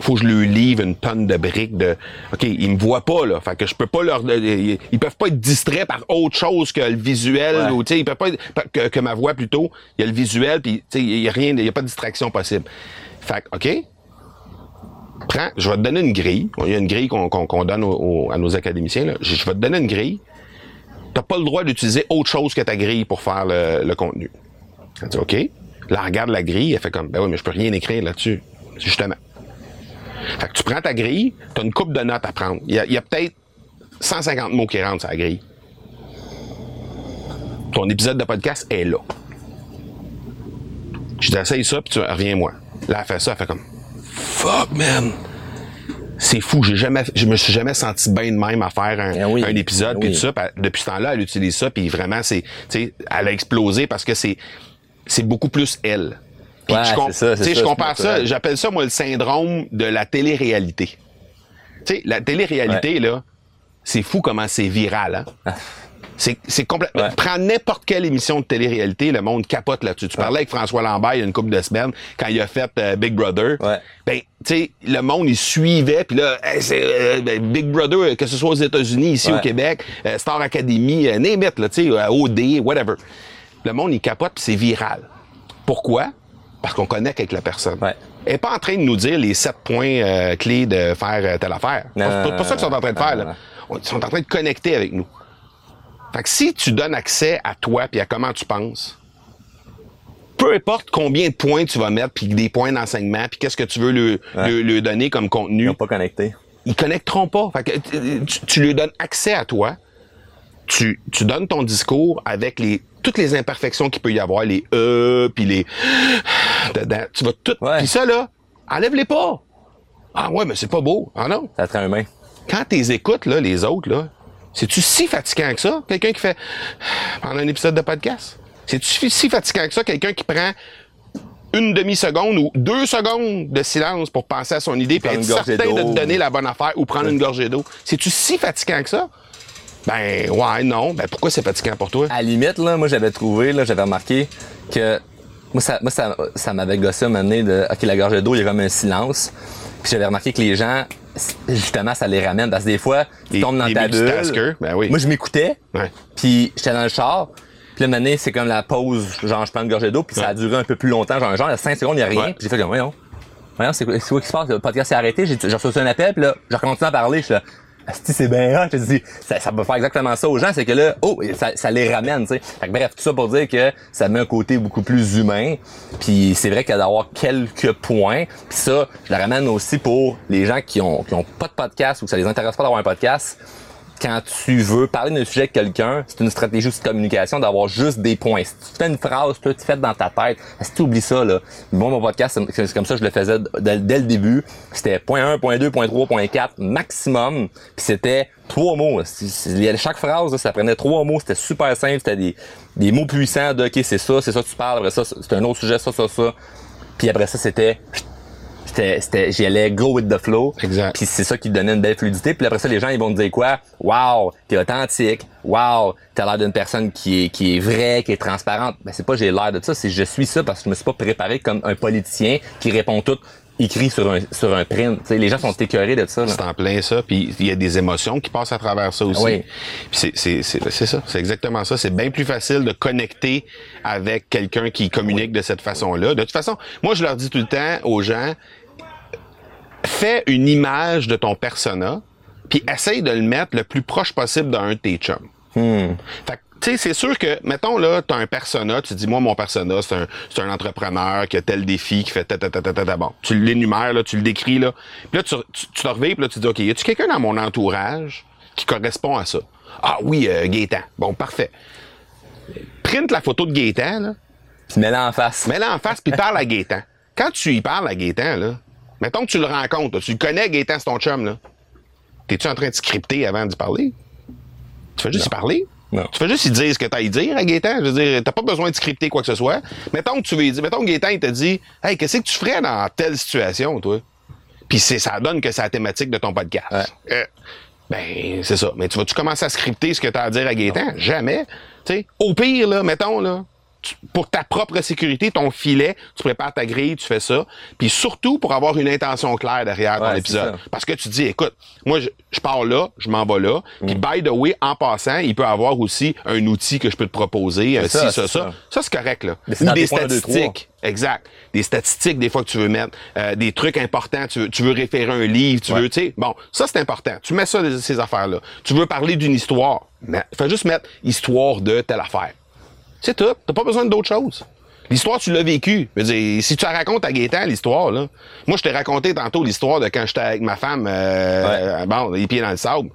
faut que je lui livre une tonne de briques de, OK, ils me voient pas, là. Fait que je peux pas leur, ils, ils peuvent pas être distraits par autre chose que le visuel, Ouais. ou, tu sais, ils peuvent pas être, que, que ma voix plutôt. Il y a le visuel, puis, tu sais, il y a rien, il y a pas de distraction possible. Fait que, OK, prends, je vais te donner une grille. Il y a une grille qu'on donne au- au- à nos académiciens. Là. Je, je vais te donner une grille. Tu pas le droit d'utiliser autre chose que ta grille pour faire le, le contenu. Elle dit OK. Là, regarde la grille, elle fait comme Ben oui, mais je peux rien écrire là-dessus. Justement. Fait que tu prends ta grille, tu as une coupe de notes à prendre. Il y a, peut-être 150 mots qui rentrent sur la grille. Ton épisode de podcast est là. Je t'essaye ça, puis tu reviens-moi. Là, elle fait ça, elle fait comme Fuck, man! c'est fou. J'ai jamais, je me suis jamais senti bien de même à faire un, Eh oui. un épisode Eh puis oui. tout ça. Depuis ce temps-là, elle utilise ça puis vraiment, c'est, elle a explosé parce que c'est, c'est beaucoup plus elle. Puis Ouais, je, ça, je compare ça, j'appelle ça moi le syndrome de la télé-réalité. Tu sais, la télé-réalité là, c'est fou comment c'est viral. Hein? C'est, c'est complètement. Ouais. Prends n'importe quelle émission de télé-réalité, le monde capote là-dessus. Tu parlais avec François Lambert il y a une couple de semaines quand il a fait euh, Big Brother. Ouais. Ben, tu sais, le monde il suivait, puis là, hey, euh, ben, Big Brother, euh, que ce soit aux États-Unis, ici au Québec, euh, Star Academy, name it, là, tu sais, OD, whatever. Le monde il capote, puis c'est viral. Pourquoi? Parce qu'on connecte avec la personne. Ouais. Elle est pas en train de nous dire les sept points euh, clés de faire euh, telle affaire. C'est pas, pas ça qu'ils sont en train de faire. non, Là. On- Ils sont en train de connecter avec nous. Fait que si tu donnes accès à toi puis à comment tu penses, peu importe combien de points tu vas mettre puis des points d'enseignement puis qu'est-ce que tu veux lui, Ouais. lui- lui donner comme Ils contenu, n'ont pas connecté. ils connecteront pas. Fait que tu, tu- tu lui donnes accès à toi. Tu, tu donnes ton discours avec les toutes les imperfections qu'il peut y avoir, les e puis les dedans. Tu vas tout. Ouais. Puis ça là, enlève-les pas. Ah ouais, mais c'est pas beau. Ah non. Ça te rend humain. Quand t'es écoutes là, les autres là, c'est-tu si fatigant que ça Quelqu'un qui fait pendant un épisode de podcast? C'est-tu si fatigant que ça quelqu'un qui prend une demi-seconde ou deux secondes de silence pour penser à son idée puis être certain de te donner la bonne affaire ou prendre une gorgée d'eau? C'est-tu si fatigant que ça? Ben, ouais, non. Ben, pourquoi c'est fatigant pour toi? À la limite, là, moi, j'avais trouvé, là, j'avais remarqué que moi, ça, moi, ça, ça m'avait gossé à un moment donné de, OK, la gorge d'eau, il y a comme un silence. Puis j'avais remarqué que les gens, justement, ça les ramène. Parce que des fois, tu Les- tombes dans ta bulle. ben oui. Moi, je m'écoutais. Ouais. Puis j'étais dans le char. Puis là, donné, c'est comme la pause, genre, je prends une gorgée d'eau. Puis ça a duré un peu plus longtemps. Genre, genre, il y a 5 secondes, il n'y a rien. Ouais. Puis j'ai fait comme, voyons. Voyons, c'est quoi, c'est quoi qui se passe? Le podcast s'est arrêté. J'ai j'ai reçu un appel. Puis là, j'ai continué à parler. Je suis là, Asti, c'est bien hot. Je dis, ça, ça va faire exactement ça aux gens. C'est que là, oh, ça, ça les ramène, tu sais. Bref, tout ça pour dire que ça met un côté beaucoup plus humain. Puis c'est vrai qu'il y a d'avoir quelques points. Puis ça, je le ramène aussi pour les gens qui ont, qui ont pas de podcast ou que ça les intéresse pas d'avoir un podcast quand tu veux parler d'un sujet avec quelqu'un, c'est une stratégie aussi de communication d'avoir juste des points. Si tu fais une phrase, toi, tu fais dans ta tête, si tu oublies ça, là, moi, mon podcast, c'est comme ça je le faisais dès, le début. C'était point 1, point 2, point 3, point 4, maximum. Puis c'était trois mots. Chaque phrase, ça prenait trois mots. C'était super simple. C'était des, des mots puissants de, OK, c'est ça, c'est ça tu parles. Après ça, c'est un autre sujet, ça, ça, ça. Puis après ça, c'était c'était, c'était, j'y allais go with the flow. Exact. Puis c'est ça qui donnait une belle fluidité. Puis après ça, les gens, ils vont te dire quoi? Wow, t'es authentique. Wow, t'as l'air d'une personne qui est, qui est vraie, qui est transparente. Ben, c'est pas j'ai l'air de ça, c'est je suis ça parce que je me suis pas préparé comme un politicien qui répond tout écrit sur un, sur un print. Les gens sont écœurés de ça. C'est en plein ça, puis il y a des émotions qui passent à travers ça aussi. Oui. C'est c'est c'est ça, c'est exactement ça. C'est bien plus facile de connecter avec quelqu'un qui communique de cette façon-là. De toute façon, moi je leur dis tout le temps aux gens, fais une image de ton persona, puis essaye de le mettre le plus proche possible d'un de tes chums. Fait que, tu sais, c'est sûr que, mettons, là, t'as un persona, tu dis, moi, mon persona, c'est un, c'est un entrepreneur qui a tel défi, qui fait ta, ta, ta, ta, ta, ta. bon. Tu l'énumères, là, tu le décris, là. Puis là, tu, tu, tu te reviens, puis là, tu dis, OK, y a-tu quelqu'un dans mon entourage qui correspond à ça? Ah oui, euh, Gaétan. Bon, parfait. Print la photo de Gaétan, là. Puis mets-la en face. Mets-la en face, puis parle à Gaétan. Quand tu y parles à Gaétan, là, mettons que tu le rencontres, tu le connais, Gaétan, c'est ton chum, là. T'es-tu en train de scripter avant d'y parler? Tu fais juste y parler? Non. Tu fais juste y dire ce que t'as à y dire à Gaétan? Je veux dire, t'as pas besoin de scripter quoi que ce soit. Mettons que tu veux y dire, mettons que Gaétan, il te dit, hey, qu'est-ce que tu ferais dans telle situation, toi? Puis c'est, ça donne que c'est la thématique de ton podcast. Ouais. Euh, ben, c'est ça. Mais tu vas-tu commencer à scripter ce que t'as à dire à Gaétan? Jamais. Sais, au pire, là, mettons, là, tu- pour ta propre sécurité, ton filet, tu prépares ta grille, tu fais ça. Puis surtout pour avoir une intention claire derrière ton Ouais, épisode. Parce que tu dis, écoute, moi, je, je pars là, je m'en vais là. Puis Mm. by the way, en passant, il peut avoir aussi un outil que je peux te proposer, un ça, ci, ça, c'est ça. ça. Ça, c'est correct, là. Ou des statistiques. Exact. Des statistiques, des fois, que tu veux mettre, euh, des trucs importants, tu veux, tu veux référer un livre, tu Ouais. veux, tu sais. Bon, ça, c'est important. Tu mets ça, ces affaires-là. Tu veux parler d'une histoire. Mais, fais juste mettre histoire de telle affaire. C'est tout. T'as pas besoin d'autre chose. L'histoire, tu l'as vécu. Je veux dire, si tu la racontes à Gaétan, l'histoire, là. Moi, je t'ai raconté tantôt l'histoire de quand j'étais avec ma femme, euh, bon, les pieds dans le sable.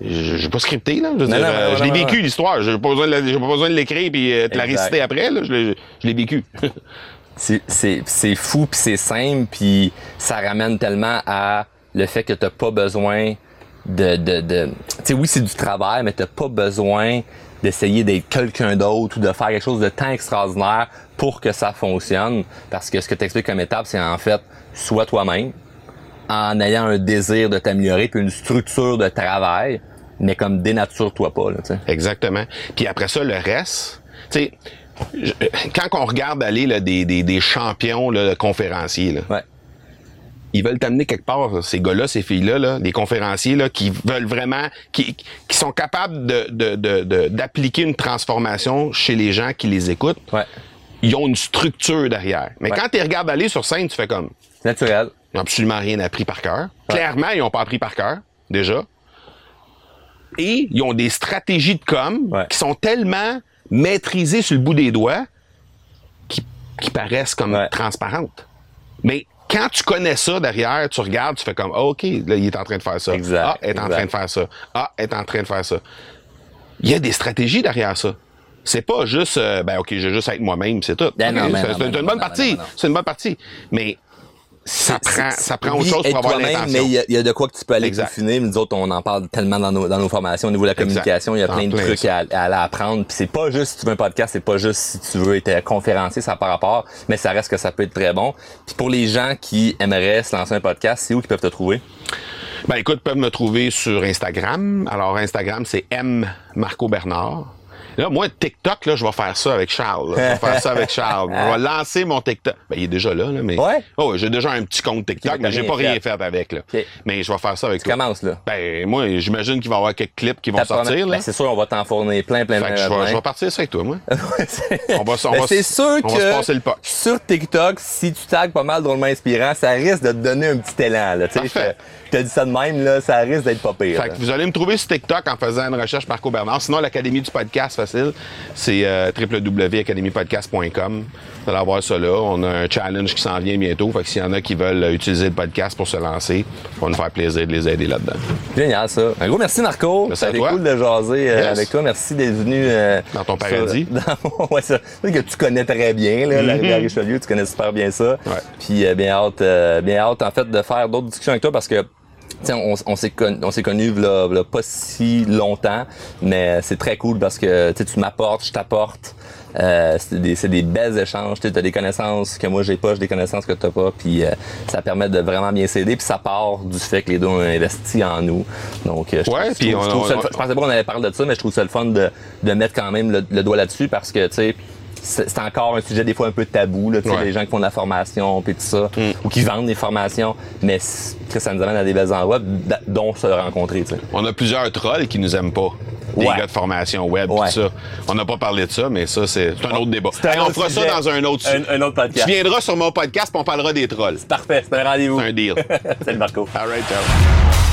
Je- J'ai pas scripté, là. Je, euh, l'ai vécu, l'histoire. J'ai pas besoin de la- j'ai pas besoin de l'écrire puis euh, de la réciter après, là. Je l'ai vécu. C'est- fou puis c'est simple puis ça ramène tellement à le fait que t'as pas besoin de, de, de tu sais, oui, c'est du travail, mais t'as pas besoin d'essayer d'être quelqu'un d'autre ou de faire quelque chose de tant extraordinaire pour que ça fonctionne. Parce que ce que tu expliques comme étape, c'est en fait, sois toi-même, en ayant un désir de t'améliorer, puis une structure de travail, mais comme dénature-toi pas. Là, tu sais. Exactement. Puis après ça, le reste, tu sais, quand on regarde aller là, des, des, des champions là, conférenciers, là, Ouais. Ils veulent t'amener quelque part, ces gars-là, ces filles-là, là, des conférenciers là, qui veulent vraiment, qui, qui sont capables de, de, de, de- d'appliquer une transformation chez les gens qui les écoutent. Ouais. Ils ont une structure derrière. Mais Ouais. quand tu les regardes aller sur scène, tu fais comme, naturel. ils n'ont absolument rien appris par cœur. Clairement, ils n'ont pas appris par cœur, déjà. Et ils ont des stratégies de com qui sont tellement maîtrisées sur le bout des doigts qui, qui paraissent comme transparentes. Mais quand tu connais ça derrière, tu regardes, tu fais comme, Ah, OK, là, il est en train de faire ça. Exact, Ah, elle est en train de faire ça. Ah, elle est en train de faire ça. Il y a des stratégies derrière ça. C'est pas juste, euh, ben OK, je vais juste être moi-même, c'est tout. C'est une bonne non, partie. C'est une bonne partie. Mais ça prend, ça prend autre chose pour avoir l'intention. Mais il y a- il y, a de quoi que tu peux aller mais Nous autres, on en parle tellement dans nos, dans nos formations au niveau de la communication. Il y a plein de plein trucs à, à apprendre. Puis c'est pas juste si tu veux un podcast, c'est pas juste si tu veux être conférencier, ça par rapport, mais ça reste que ça peut être très bon. Puis pour les gens qui aimeraient se lancer un podcast, c'est où qu'ils peuvent te trouver? Ben écoute, ils peuvent me trouver sur Instagram. Alors Instagram, c'est M Marco Bernard. Là, moi, TikTok, là, je vais faire ça avec Charles. Je vais faire ça avec Charles. Je vais lancer mon TikTok. Ben, il est déjà là, là, mais. Ouais? Oh, j'ai déjà un petit compte TikTok, Ok, mais j'ai pas rien fait avec, là. Mais je vais faire ça avec Tu toi. commences, là. Ben, moi, j'imagine qu'il va y avoir quelques clips qui vont Ta sortir, première- là. Ben, c'est sûr, on va t'en fournir plein, plein, Fait que je vais, plein. je vais partir ça avec toi, moi. On va se- on Ben, va c'est sûr on que va se passer le puck. sur TikTok, si tu tags pas mal drôlement inspirant, ça risque de te donner un petit élan. Là, te- dis ça de même, là, ça risque d'être pas pire. Fait que vous allez me trouver sur TikTok en faisant une recherche Marco Bernard. Sinon, l'Académie du podcast, facile, c'est euh, www.academypodcast.com. Vous allez avoir ça là. On a un challenge qui s'en vient bientôt. Fait que s'il y en a qui veulent euh, utiliser le podcast pour se lancer, ça va nous faire plaisir de les aider là-dedans. Génial, ça. Un gros merci, Marco. Merci ça à a été cool de jaser euh, Yes. avec toi. Merci d'être venu. euh, Dans ton paradis. ouais, ça. C'est que tu connais très bien, là, la rivière Richelieu. Tu connais super bien ça. Ouais. Puis bien hâte, bien hâte, en fait, de faire d'autres discussions avec toi parce que tu sais, on, on s'est connu, on s'est v'là- v'là pas si longtemps, mais c'est très cool parce que tu m'apportes, je t'apporte. Euh, c'est des, c'est des belles échanges. Tu as des connaissances que moi j'ai pas, j'ai des connaissances que tu pas. Puis euh, ça permet de vraiment bien s'aider. Puis ça part du fait que les deux ont investi en nous. Donc euh, je, Ouais, puis on- je on- pensais pas qu'on allait parler de ça, mais je trouve ça le fun de, de mettre quand même le, le doigt là-dessus parce que tu sais. C'est c'est encore un sujet des fois un peu tabou, là, Ouais. les gens qui font de la formation puis tout ça, ou qui vendent des formations, mais ça nous amène à des belles endroits, dont se rencontrer. tu sais. On a plusieurs trolls qui nous aiment pas. Des Ouais. gars de formation web, Ouais. tout ça. On n'a pas parlé de ça, mais ça, c'est c'est un autre débat. Hey, on fera sujet. ça dans un autre Un- un autre podcast. Tu viendras sur mon podcast et on parlera des trolls. Parfait, c'est un rendez-vous. C'est un deal. Salut Marco. All right, ciao.